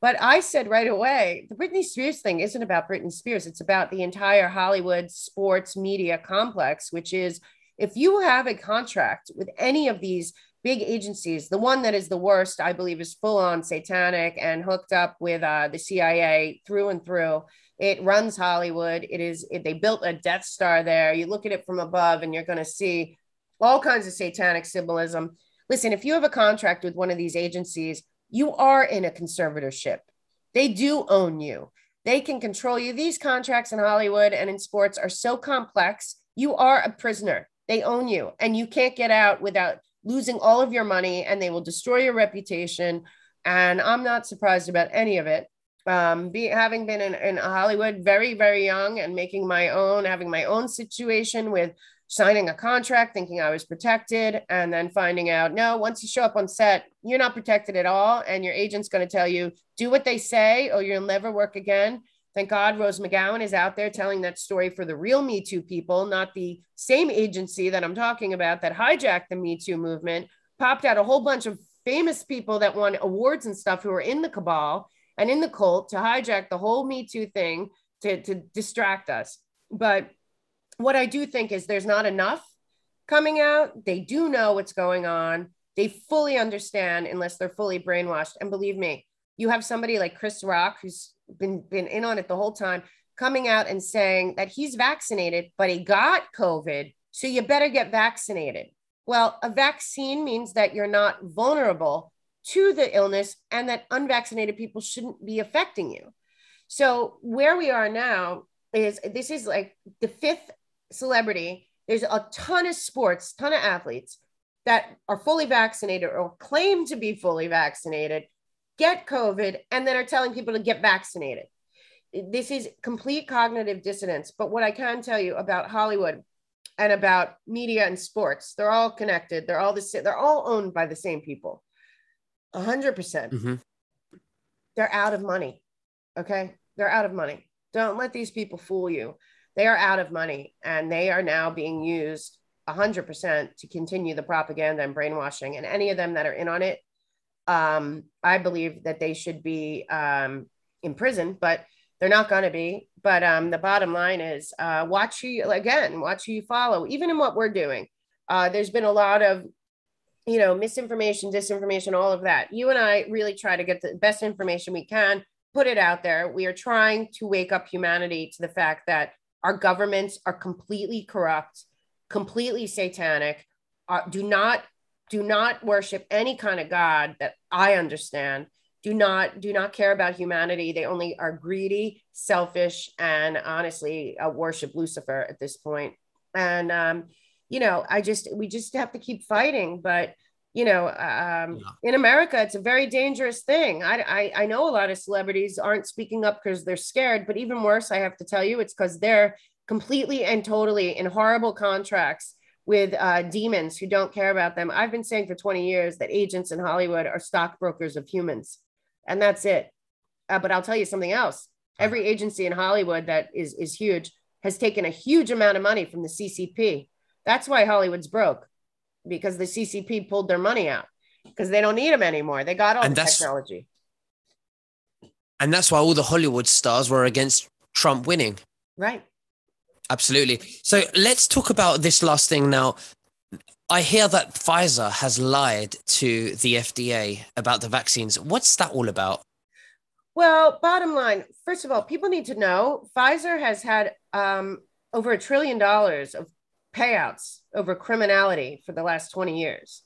But I said right away, the Britney Spears thing isn't about Britney Spears. It's about the entire Hollywood sports media complex, which is if you have a contract with any of these big agencies, the one that is the worst, I believe, is full on satanic and hooked up with uh, the CIA through and through it runs Hollywood. It is, it, they built a Death Star there. You look at it from above and you're going to see all kinds of satanic symbolism. Listen, if you have a contract with one of these agencies, you are in a conservatorship. They do own you. They can control you. These contracts in Hollywood and in sports are so complex. You are a prisoner. They own you and you can't get out without losing all of your money and they will destroy your reputation. And I'm not surprised about any of it um, be, having been in, in Hollywood very, very young and making my own, having my own situation with signing a contract, thinking I was protected, and then finding out no, once you show up on set, you're not protected at all. And your agent's going to tell you, do what they say, or you'll never work again. Thank God Rose McGowan is out there telling that story for the real Me Too people, not the same agency that I'm talking about that hijacked the Me Too movement, popped out a whole bunch of famous people that won awards and stuff who were in the cabal and in the cult to hijack the whole Me Too thing to, to distract us. But what I do think is there's not enough coming out. They do know what's going on. They fully understand unless they're fully brainwashed. And believe me, you have somebody like Chris Rock, who's been, been in on it the whole time, coming out and saying that he's vaccinated, but he got COVID. So you better get vaccinated. Well, a vaccine means that you're not vulnerable to the illness and that unvaccinated people shouldn't be affecting you. So where we are now is this is like the fifth celebrity. There's a ton of sports, ton of athletes that are fully vaccinated or claim to be fully vaccinated, get COVID, and then are telling people to get vaccinated. This is complete cognitive dissonance. But what I can tell you about Hollywood and about media and sports, they're all connected. They're all the same. they're all owned by the same people. 100%. percent mm-hmm. They're out of money. Okay. They're out of money. Don't let these people fool you. They are out of money and they are now being used 100% to continue the propaganda and brainwashing. And any of them that are in on it, um, I believe that they should be um, in prison, but they're not going to be. But um, the bottom line is uh, watch who you, again, watch who you follow, even in what we're doing. Uh, there's been a lot of you know, misinformation, disinformation, all of that. You and I really try to get the best information we can, put it out there. We are trying to wake up humanity to the fact that our governments are completely corrupt, completely satanic. Uh, do not do not worship any kind of god that I understand. Do not do not care about humanity. They only are greedy, selfish, and honestly uh, worship Lucifer at this point. And um, you know, I just we just have to keep fighting. But you know, um, yeah. in America, it's a very dangerous thing. I, I I know a lot of celebrities aren't speaking up because they're scared, but even worse, I have to tell you, it's because they're completely and totally in horrible contracts with uh, demons who don't care about them. I've been saying for 20 years that agents in Hollywood are stockbrokers of humans, and that's it. Uh, but I'll tell you something else. Every agency in Hollywood that is is huge has taken a huge amount of money from the CCP that's why Hollywood's broke because the CCP pulled their money out because they don't need them anymore. They got all and the technology. And that's why all the Hollywood stars were against Trump winning. Right. Absolutely. So let's talk about this last thing now. I hear that Pfizer has lied to the FDA about the vaccines. What's that all about? Well, bottom line, first of all, people need to know Pfizer has had um, over a trillion dollars of payouts over criminality for the last 20 years.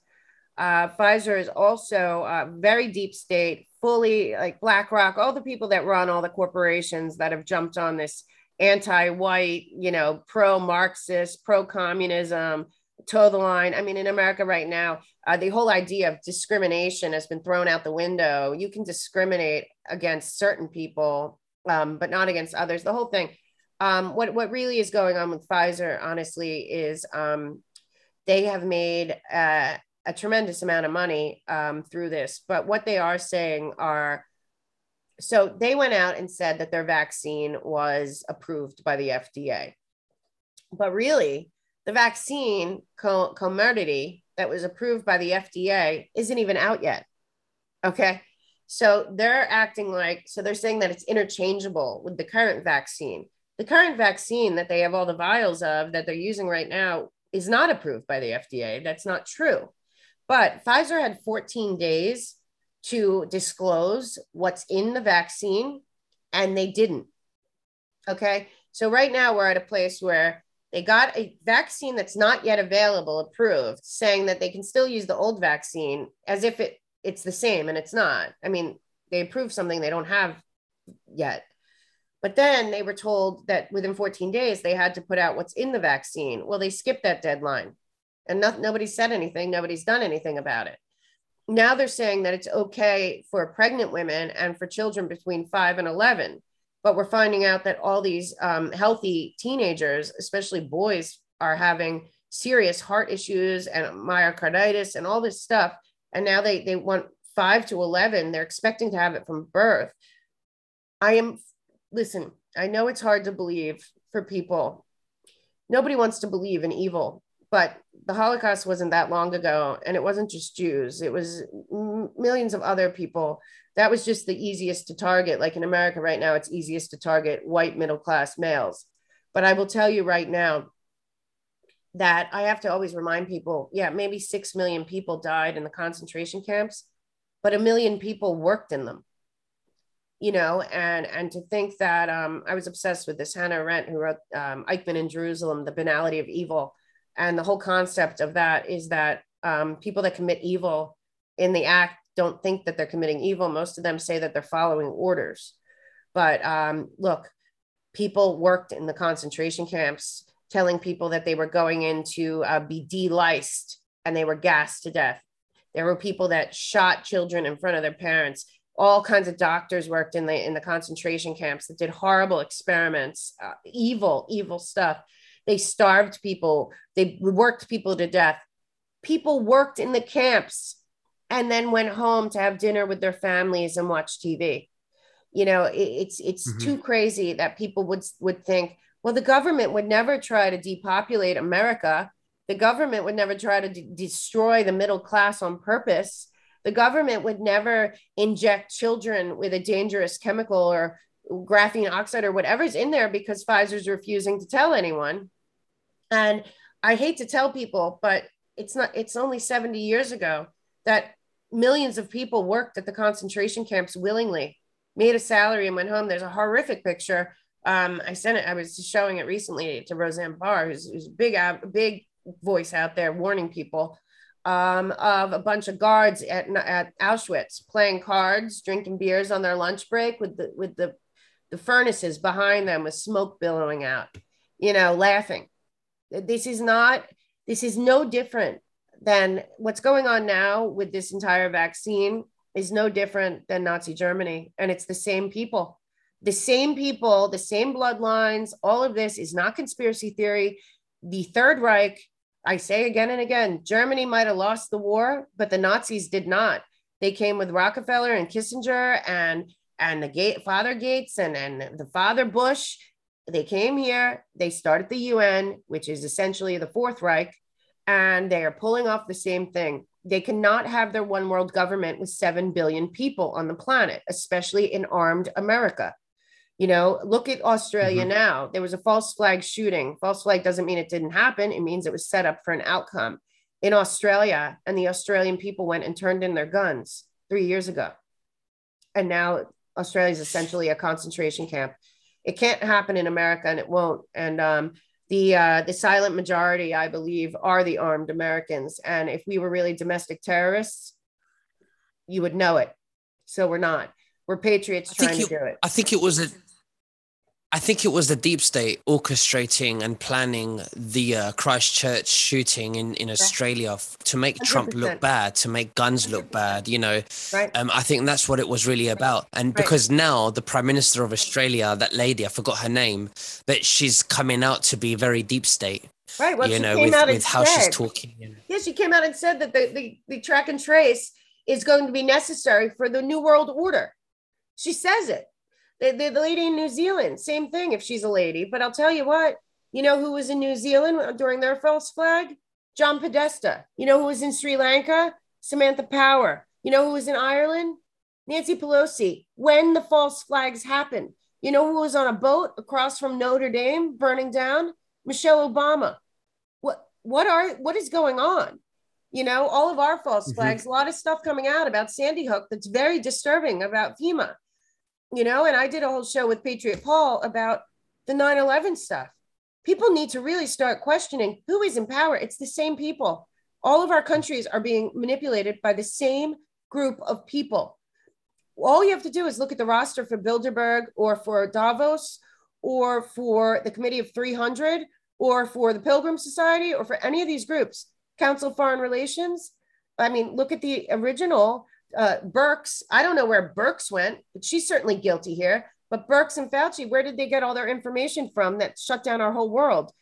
Uh, Pfizer is also uh, very deep state, fully like BlackRock, all the people that run all the corporations that have jumped on this anti-white, you know, pro-Marxist, pro-communism, toe the line. I mean, in America right now, uh, the whole idea of discrimination has been thrown out the window. You can discriminate against certain people, um, but not against others. The whole thing. Um, what what really is going on with Pfizer, honestly, is um, they have made uh, a tremendous amount of money um, through this. But what they are saying are so they went out and said that their vaccine was approved by the FDA. But really, the vaccine co- Comirnaty that was approved by the FDA isn't even out yet. Okay. So they're acting like, so they're saying that it's interchangeable with the current vaccine. The current vaccine that they have all the vials of that they're using right now is not approved by the FDA. That's not true. But Pfizer had 14 days to disclose what's in the vaccine, and they didn't. Okay. So right now we're at a place where they got a vaccine that's not yet available approved, saying that they can still use the old vaccine as if it it's the same, and it's not. I mean, they approved something they don't have yet. But then they were told that within 14 days they had to put out what's in the vaccine. Well, they skipped that deadline and no, nobody said anything. Nobody's done anything about it now they're saying that it's okay for pregnant women and for children between five and 11. But we're finding out that all these um, healthy teenagers, especially boys, are having serious heart issues and myocarditis and all this stuff. And now they, they want five to 11. They're expecting to have it from birth. I am, listen, I know it's hard to believe for people. Nobody wants to believe in evil but the Holocaust wasn't that long ago, and it wasn't just Jews, it was m- millions of other people. That was just the easiest to target. Like in America right now, it's easiest to target white middle class males. But I will tell you right now that I have to always remind people yeah, maybe 6 million people died in the concentration camps, but a million people worked in them you know, and and to think that um, I was obsessed with this Hannah Arendt, who wrote um, Eichmann in Jerusalem, The Banality of Evil, and the whole concept of that is that um, people that commit evil in the act don't think that they're committing evil. Most of them say that they're following orders. But um, look, people worked in the concentration camps telling people that they were going in to uh, be deliced and they were gassed to death. There were people that shot children in front of their parents. All kinds of doctors worked in the in the concentration camps that did horrible experiments, uh, evil, evil stuff. They starved people. They worked people to death. People worked in the camps and then went home to have dinner with their families and watch TV. You know, it, it's it's mm-hmm. too crazy that people would would think, well, the government would never try to depopulate America. The government would never try to de- destroy the middle class on purpose. The government would never inject children with a dangerous chemical or graphene oxide or whatever's in there because Pfizer's refusing to tell anyone. And I hate to tell people, but it's not, it's only 70 years ago that millions of people worked at the concentration camps willingly, made a salary and went home. There's a horrific picture. Um, I sent it, I was showing it recently to Roseanne Barr, who's, who's a big, big voice out there warning people um, of a bunch of guards at, at Auschwitz playing cards, drinking beers on their lunch break with the, with the the furnaces behind them with smoke billowing out, you know, laughing. This is not, this is no different than what's going on now with this entire vaccine is no different than Nazi Germany. And it's the same people, the same people, the same bloodlines. All of this is not conspiracy theory. The Third Reich, I say again and again, Germany might have lost the war, but the Nazis did not. They came with Rockefeller and Kissinger and and the gate father Gates and, and the father Bush, they came here, they started the UN, which is essentially the Fourth Reich, and they are pulling off the same thing. They cannot have their one world government with 7 billion people on the planet, especially in armed America. You know, look at Australia mm-hmm. now. There was a false flag shooting. False flag doesn't mean it didn't happen, it means it was set up for an outcome in Australia. And the Australian people went and turned in their guns three years ago. And now Australia is essentially a concentration camp. It can't happen in America, and it won't. And um, the uh, the silent majority, I believe, are the armed Americans. And if we were really domestic terrorists, you would know it. So we're not. We're patriots trying to do it. I think it was a. I think it was the deep state orchestrating and planning the uh, Christchurch shooting in, in Australia f- to make 100%. Trump look bad, to make guns look bad. You know, right. um, I think that's what it was really about. And because right. now the Prime Minister of Australia, that lady, I forgot her name, but she's coming out to be very deep state. Right. Well, you she know, with, with how said, she's talking. Yeah, she came out and said that the, the, the track and trace is going to be necessary for the New World Order. She says it. The, the, the lady in New Zealand, same thing if she's a lady. But I'll tell you what, you know who was in New Zealand during their false flag? John Podesta. You know who was in Sri Lanka? Samantha Power. You know who was in Ireland? Nancy Pelosi. When the false flags happened, you know who was on a boat across from Notre Dame burning down? Michelle Obama. What what are what is going on? You know, all of our false mm-hmm. flags, a lot of stuff coming out about Sandy Hook that's very disturbing about FEMA you know, and I did a whole show with Patriot Paul about the 9 11 stuff. People need to really start questioning who is in power. It's the same people. All of our countries are being manipulated by the same group of people. All you have to do is look at the roster for Bilderberg or for Davos or for the Committee of 300 or for the Pilgrim Society or for any of these groups, Council of Foreign Relations. I mean, look at the original uh, Birx, I don't know where Birx went, but she's certainly guilty here. But Birx and Fauci, where did they get all their information from that shut down our whole world?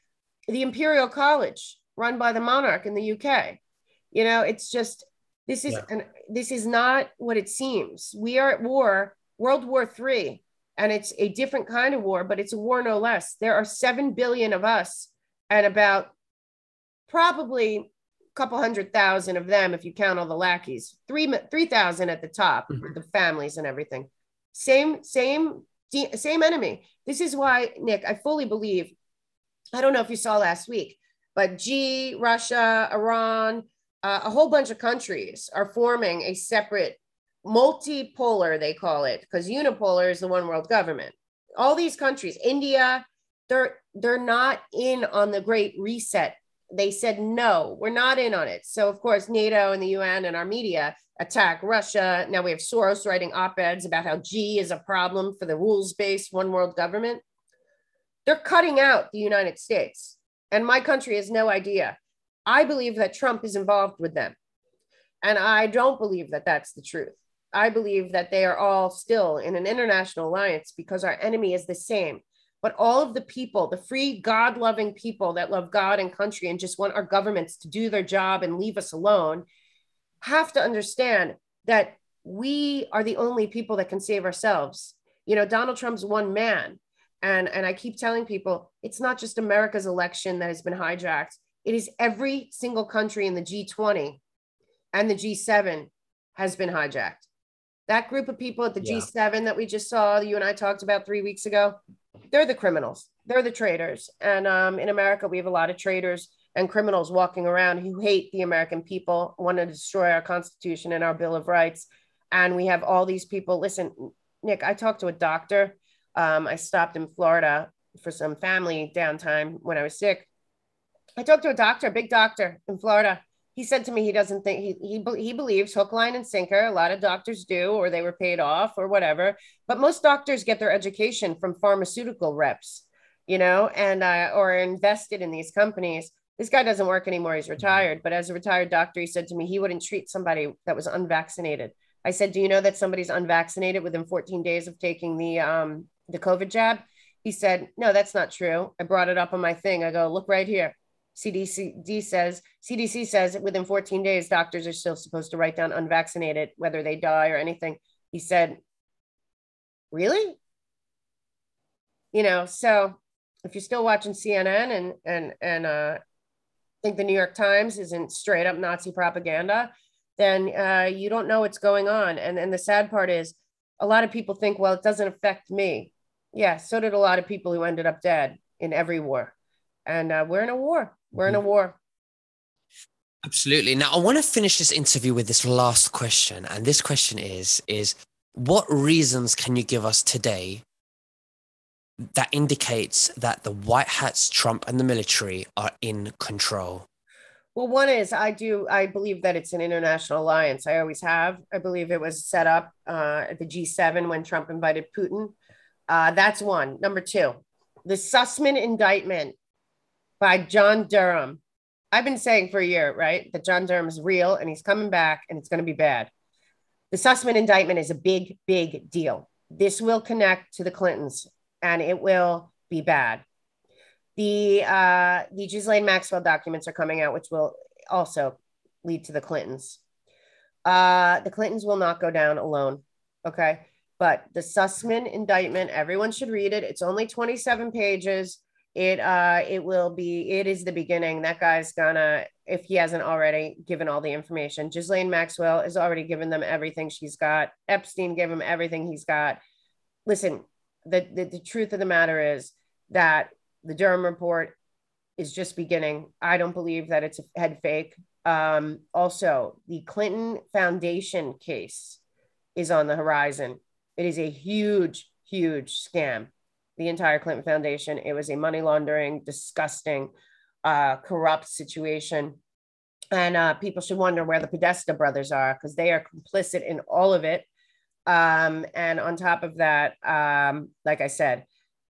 The Imperial College, run by the monarch in the UK. You know, it's just this is yeah. an, this is not what it seems. We are at war, World War Three, and it's a different kind of war, but it's a war no less. There are seven billion of us, and about probably couple hundred thousand of them if you count all the lackeys three 3000 at the top mm-hmm. the families and everything. Same same same enemy. This is why nick i fully believe i don't know if you saw last week but Xi russia iran uh, a whole bunch of countries are forming a separate multipolar they call it because unipolar is the one world government. All these countries india they're they're not in on the great reset they said no we're not in on it. So of course nato and the un and our media attack russia. Now we have soros writing op-eds about how Xi is a problem for the rules-based one world government. They're cutting out the united states. And my country has no idea. I believe that trump is involved with them. And i don't believe that that's the truth. I believe that they are all still in an international alliance because our enemy is the same but all of the people, the free, God loving people that love God and country and just want our governments to do their job and leave us alone, have to understand that we are the only people that can save ourselves. You know, Donald Trump's one man. And, and I keep telling people it's not just America's election that has been hijacked, it is every single country in the G20 and the G7 has been hijacked. That group of people at the yeah. G7 that we just saw, you and I talked about three weeks ago, they're the criminals. They're the traitors. And um, in America, we have a lot of traitors and criminals walking around who hate the American people, want to destroy our Constitution and our Bill of Rights. And we have all these people. Listen, Nick, I talked to a doctor. Um, I stopped in Florida for some family downtime when I was sick. I talked to a doctor, a big doctor in Florida, he said to me he doesn't think he, he he believes hook line and sinker. A lot of doctors do or they were paid off or whatever. But most doctors get their education from pharmaceutical reps you know and uh, or invested in these companies. This guy doesn't work anymore. He's retired. But as a retired doctor he said to me he wouldn't treat somebody that was unvaccinated. I said do you know that somebody's unvaccinated within 14 days of taking the um the covid jab? He said no that's not true. I brought it up on my thing. I go look right here CDC says CDC says within 14 days, doctors are still supposed to write down unvaccinated, whether they die or anything. He said, "Really?" You know, so if you're still watching CNN and and and uh, think the New York Times isn't straight up Nazi propaganda, then uh, you don't know what's going on. And and the sad part is, a lot of people think, well, it doesn't affect me. Yeah, so did a lot of people who ended up dead in every war, and uh, we're in a war. We're in a mm-hmm. war. Absolutely. Now I want to finish this interview with this last question. And this question is is what reasons can you give us today that indicates that the white hats, Trump and the military are in control? Well, one is I do I believe that it's an international alliance. I always have. I believe it was set up uh, at the G7 when Trump invited Putin. Uh, that's one. Number two, the Sussmann indictment by John Durham. I've been saying for a year, right, that John Durham is real and he's coming back and it's going to be bad. The Sussmann indictment is a big, big deal. This will connect to the Clintons and it will be bad. The uh, the Ghislaine Maxwell documents are coming out, which will also lead to the Clintons. Uh, the Clintons will not go down alone. Okay. But the Sussmann indictment, everyone should read it. It's only 27 pages. It uh it will be it is the beginning. That guy's gonna, if he hasn't already given all the information. Ghislaine Maxwell has already given them everything she's got. Epstein gave him everything he's got. Listen, the, the, the truth of the matter is that the Durham report is just beginning. I don't believe that it's a head fake. Um, also, the Clinton Foundation case is on the horizon. It is a huge, huge scam. The entire Clinton Foundation. It was a money laundering, disgusting, uh, corrupt situation. And uh, people should wonder where the Podesta brothers are because they are complicit in all of it. Um, and on top of that, um, like I said,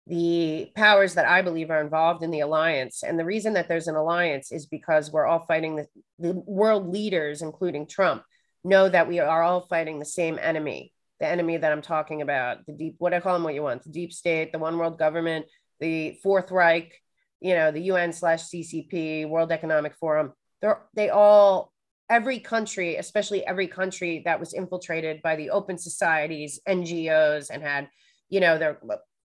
the powers that I believe are involved in the alliance. And the reason that there's an alliance is because we're all fighting the, the world leaders, including Trump, know that we are all fighting the same enemy, the enemy that I'm talking about, the deep, what I call them, what you want, the deep state, the one world government, the Fourth Reich, you know, the UN slash CCP, World Economic Forum. They're, they all, every country, especially every country that was infiltrated by the open societies, NGOs, and had, you know, their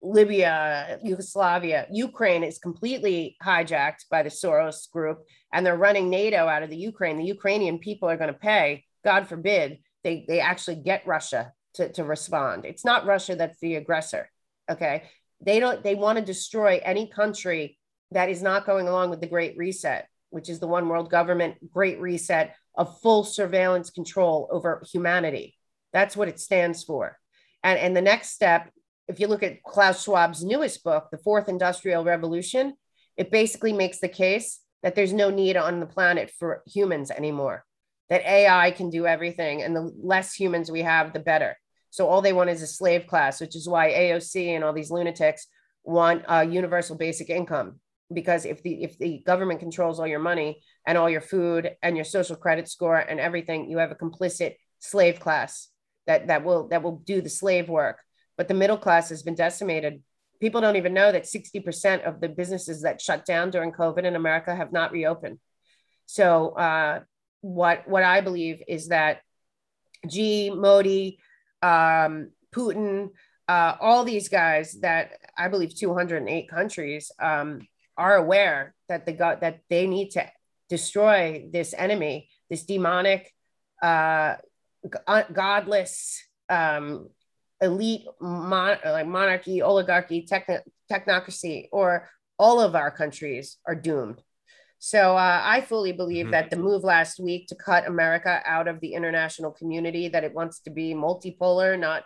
Libya, Yugoslavia, Ukraine is completely hijacked by the Soros group, and they're running NATO out of the Ukraine. The Ukrainian people are going to pay, God forbid, they, they actually get Russia to, to respond. It's not Russia that's the aggressor. Okay. They don't, they want to destroy any country that is not going along with the Great Reset, which is the one world government Great Reset of full surveillance control over humanity. That's what it stands for. And, and the next step if you look at Klaus Schwab's newest book, The Fourth Industrial Revolution, it basically makes the case that there's no need on the planet for humans anymore, that AI can do everything, and the less humans we have, the better. So all they want is a slave class, which is why AOC and all these lunatics want a universal basic income. Because if the if the government controls all your money and all your food and your social credit score and everything, you have a complicit slave class that that will that will do the slave work but the middle class has been decimated. People don't even know that 60% of the businesses that shut down during COVID in America have not reopened. So, uh, what, what I believe is that Xi, Modi, um, Putin, uh, all these guys that I believe 208 countries um, are aware that the that they need to destroy this enemy, this demonic, uh, godless, um, elite mon- like monarchy, oligarchy, techn- technocracy, or all of our countries are doomed. So uh, I fully believe mm-hmm. that the move last week to cut America out of the international community, that it wants to be multipolar, not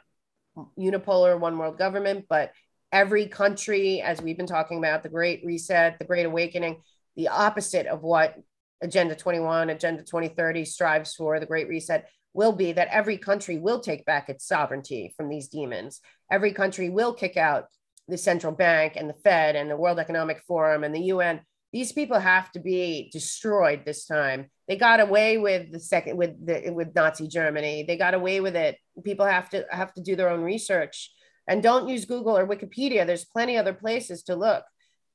unipolar, one world government, but every country, as we've been talking about, the Great Reset, the Great Awakening, the opposite of what Agenda 21, Agenda 2030 strives for, the Great Reset will be that every country will take back its sovereignty from these demons. Every country will kick out the central bank and the Fed and the World Economic Forum and the UN. These people have to be destroyed this time. They got away with the second with the with Nazi Germany. They got away with it. People have to have to do their own research and don't use Google or Wikipedia. There's plenty other places to look.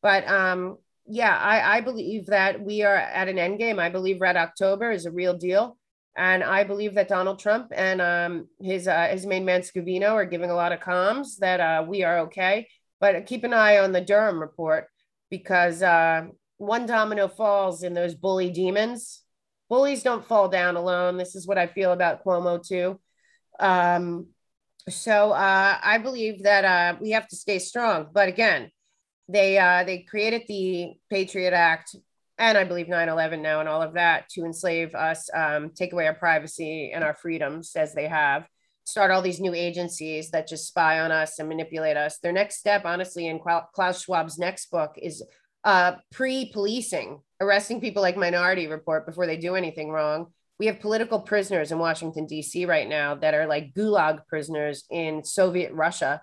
But um, yeah, I, I believe that we are at an end game. I believe Red October is a real deal. And I believe that Donald Trump and um, his uh, his main man Scavino are giving a lot of comms that uh, we are okay. But keep an eye on the Durham report because uh, one domino falls in those bully demons. Bullies don't fall down alone. This is what I feel about Cuomo too. Um, so uh, I believe that uh, we have to stay strong. But again, they uh, they created the Patriot Act and I believe 9 11 now and all of that to enslave us, um, take away our privacy and our freedoms as they have, start all these new agencies that just spy on us and manipulate us. Their next step, honestly, in Klaus Schwab's next book is uh, pre policing, arresting people like Minority Report before they do anything wrong. We have political prisoners in Washington, D.C. right now that are like gulag prisoners in Soviet Russia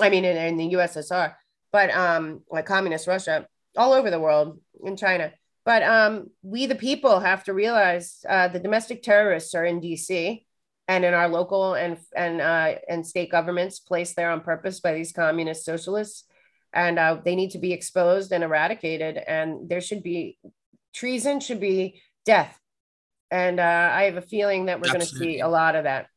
I mean, in, in the USSR, but um, like communist Russia, all over the world, in China. But um, we, the people, have to realize uh, the domestic terrorists are in DC and in our local and and uh, and state governments placed there on purpose by these communist socialists, and uh, they need to be exposed and eradicated. And there should be treason should be death. And uh, I have a feeling that we're going to see a lot of that.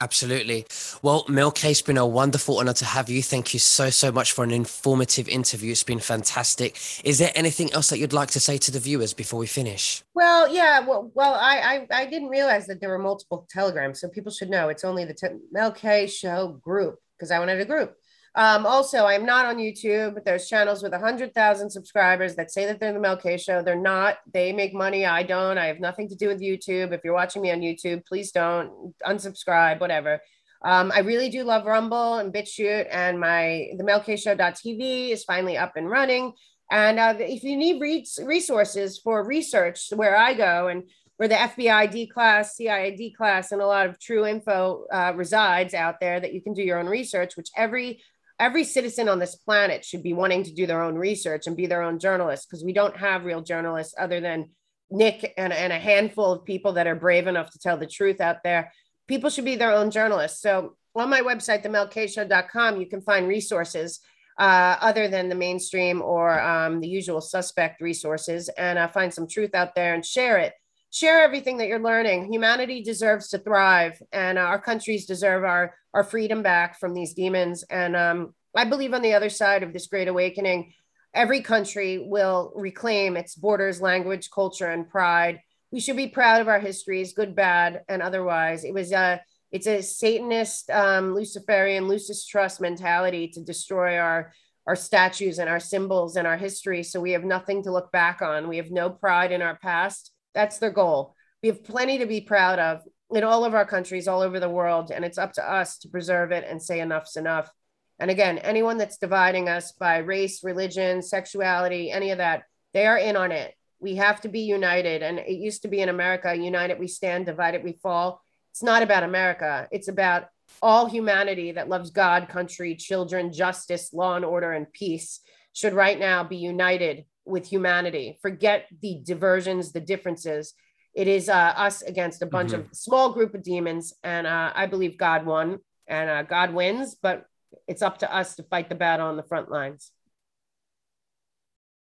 Absolutely. Well, Mel K, it's been a wonderful honor to have you. Thank you so, so much for an informative interview. It's been fantastic. Is there anything else that you'd like to say to the viewers before we finish? Well, yeah. Well, well, I, I, I didn't realize that there were multiple telegrams, so people should know it's only the te- Mel K Show group because I wanted a group. Um, also, I'm not on YouTube. There's channels with 100,000 subscribers that say that they're the Mel K Show. They're not. They make money. I don't. I have nothing to do with YouTube. If you're watching me on YouTube, please don't unsubscribe, whatever. Um, I really do love Rumble and BitChute, and my the melkshow.tv is finally up and running. And uh, if you need re- resources for research, where I go and where the FBI D class, CIA D class, and a lot of true info uh, resides out there that you can do your own research, which every every citizen on this planet should be wanting to do their own research and be their own journalist because we don't have real journalists other than Nick and, and a handful of people that are brave enough to tell the truth out there. People should be their own journalists. So on my website, themelkshow.com, you can find resources uh, other than the mainstream or um, the usual suspect resources and uh, find some truth out there and share it share everything that you're learning. Humanity deserves to thrive, and our countries deserve our our freedom back from these demons. And um, I believe on the other side of this great awakening, every country will reclaim its borders, language, culture, and pride. We should be proud of our histories, good, bad, and otherwise. It was a it's a Satanist, um, Luciferian, Lucis trust mentality to destroy our our statues and our symbols and our history. So we have nothing to look back on. We have no pride in our past that's their goal. We have plenty to be proud of in all of our countries, all over the world, and it's up to us to preserve it and say enough's enough. And again, anyone that's dividing us by race, religion, sexuality, any of that, they are in on it. We have to be united. And it used to be in America united we stand, divided we fall. It's not about America, it's about all humanity that loves God, country, children, justice, law and order, and peace should right now be united with humanity. Forget the diversions, the differences. It is uh, us against a bunch mm-hmm. of small group of demons, and uh, I believe God won, and uh, God wins. But it's up to us to fight the battle on the front lines.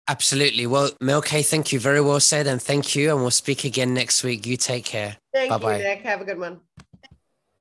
Absolutely. Well, Milky, thank you. Very well said, and thank you. And we'll speak again next week. You take care. Thank Bye-bye. you, Nick. Have a good one.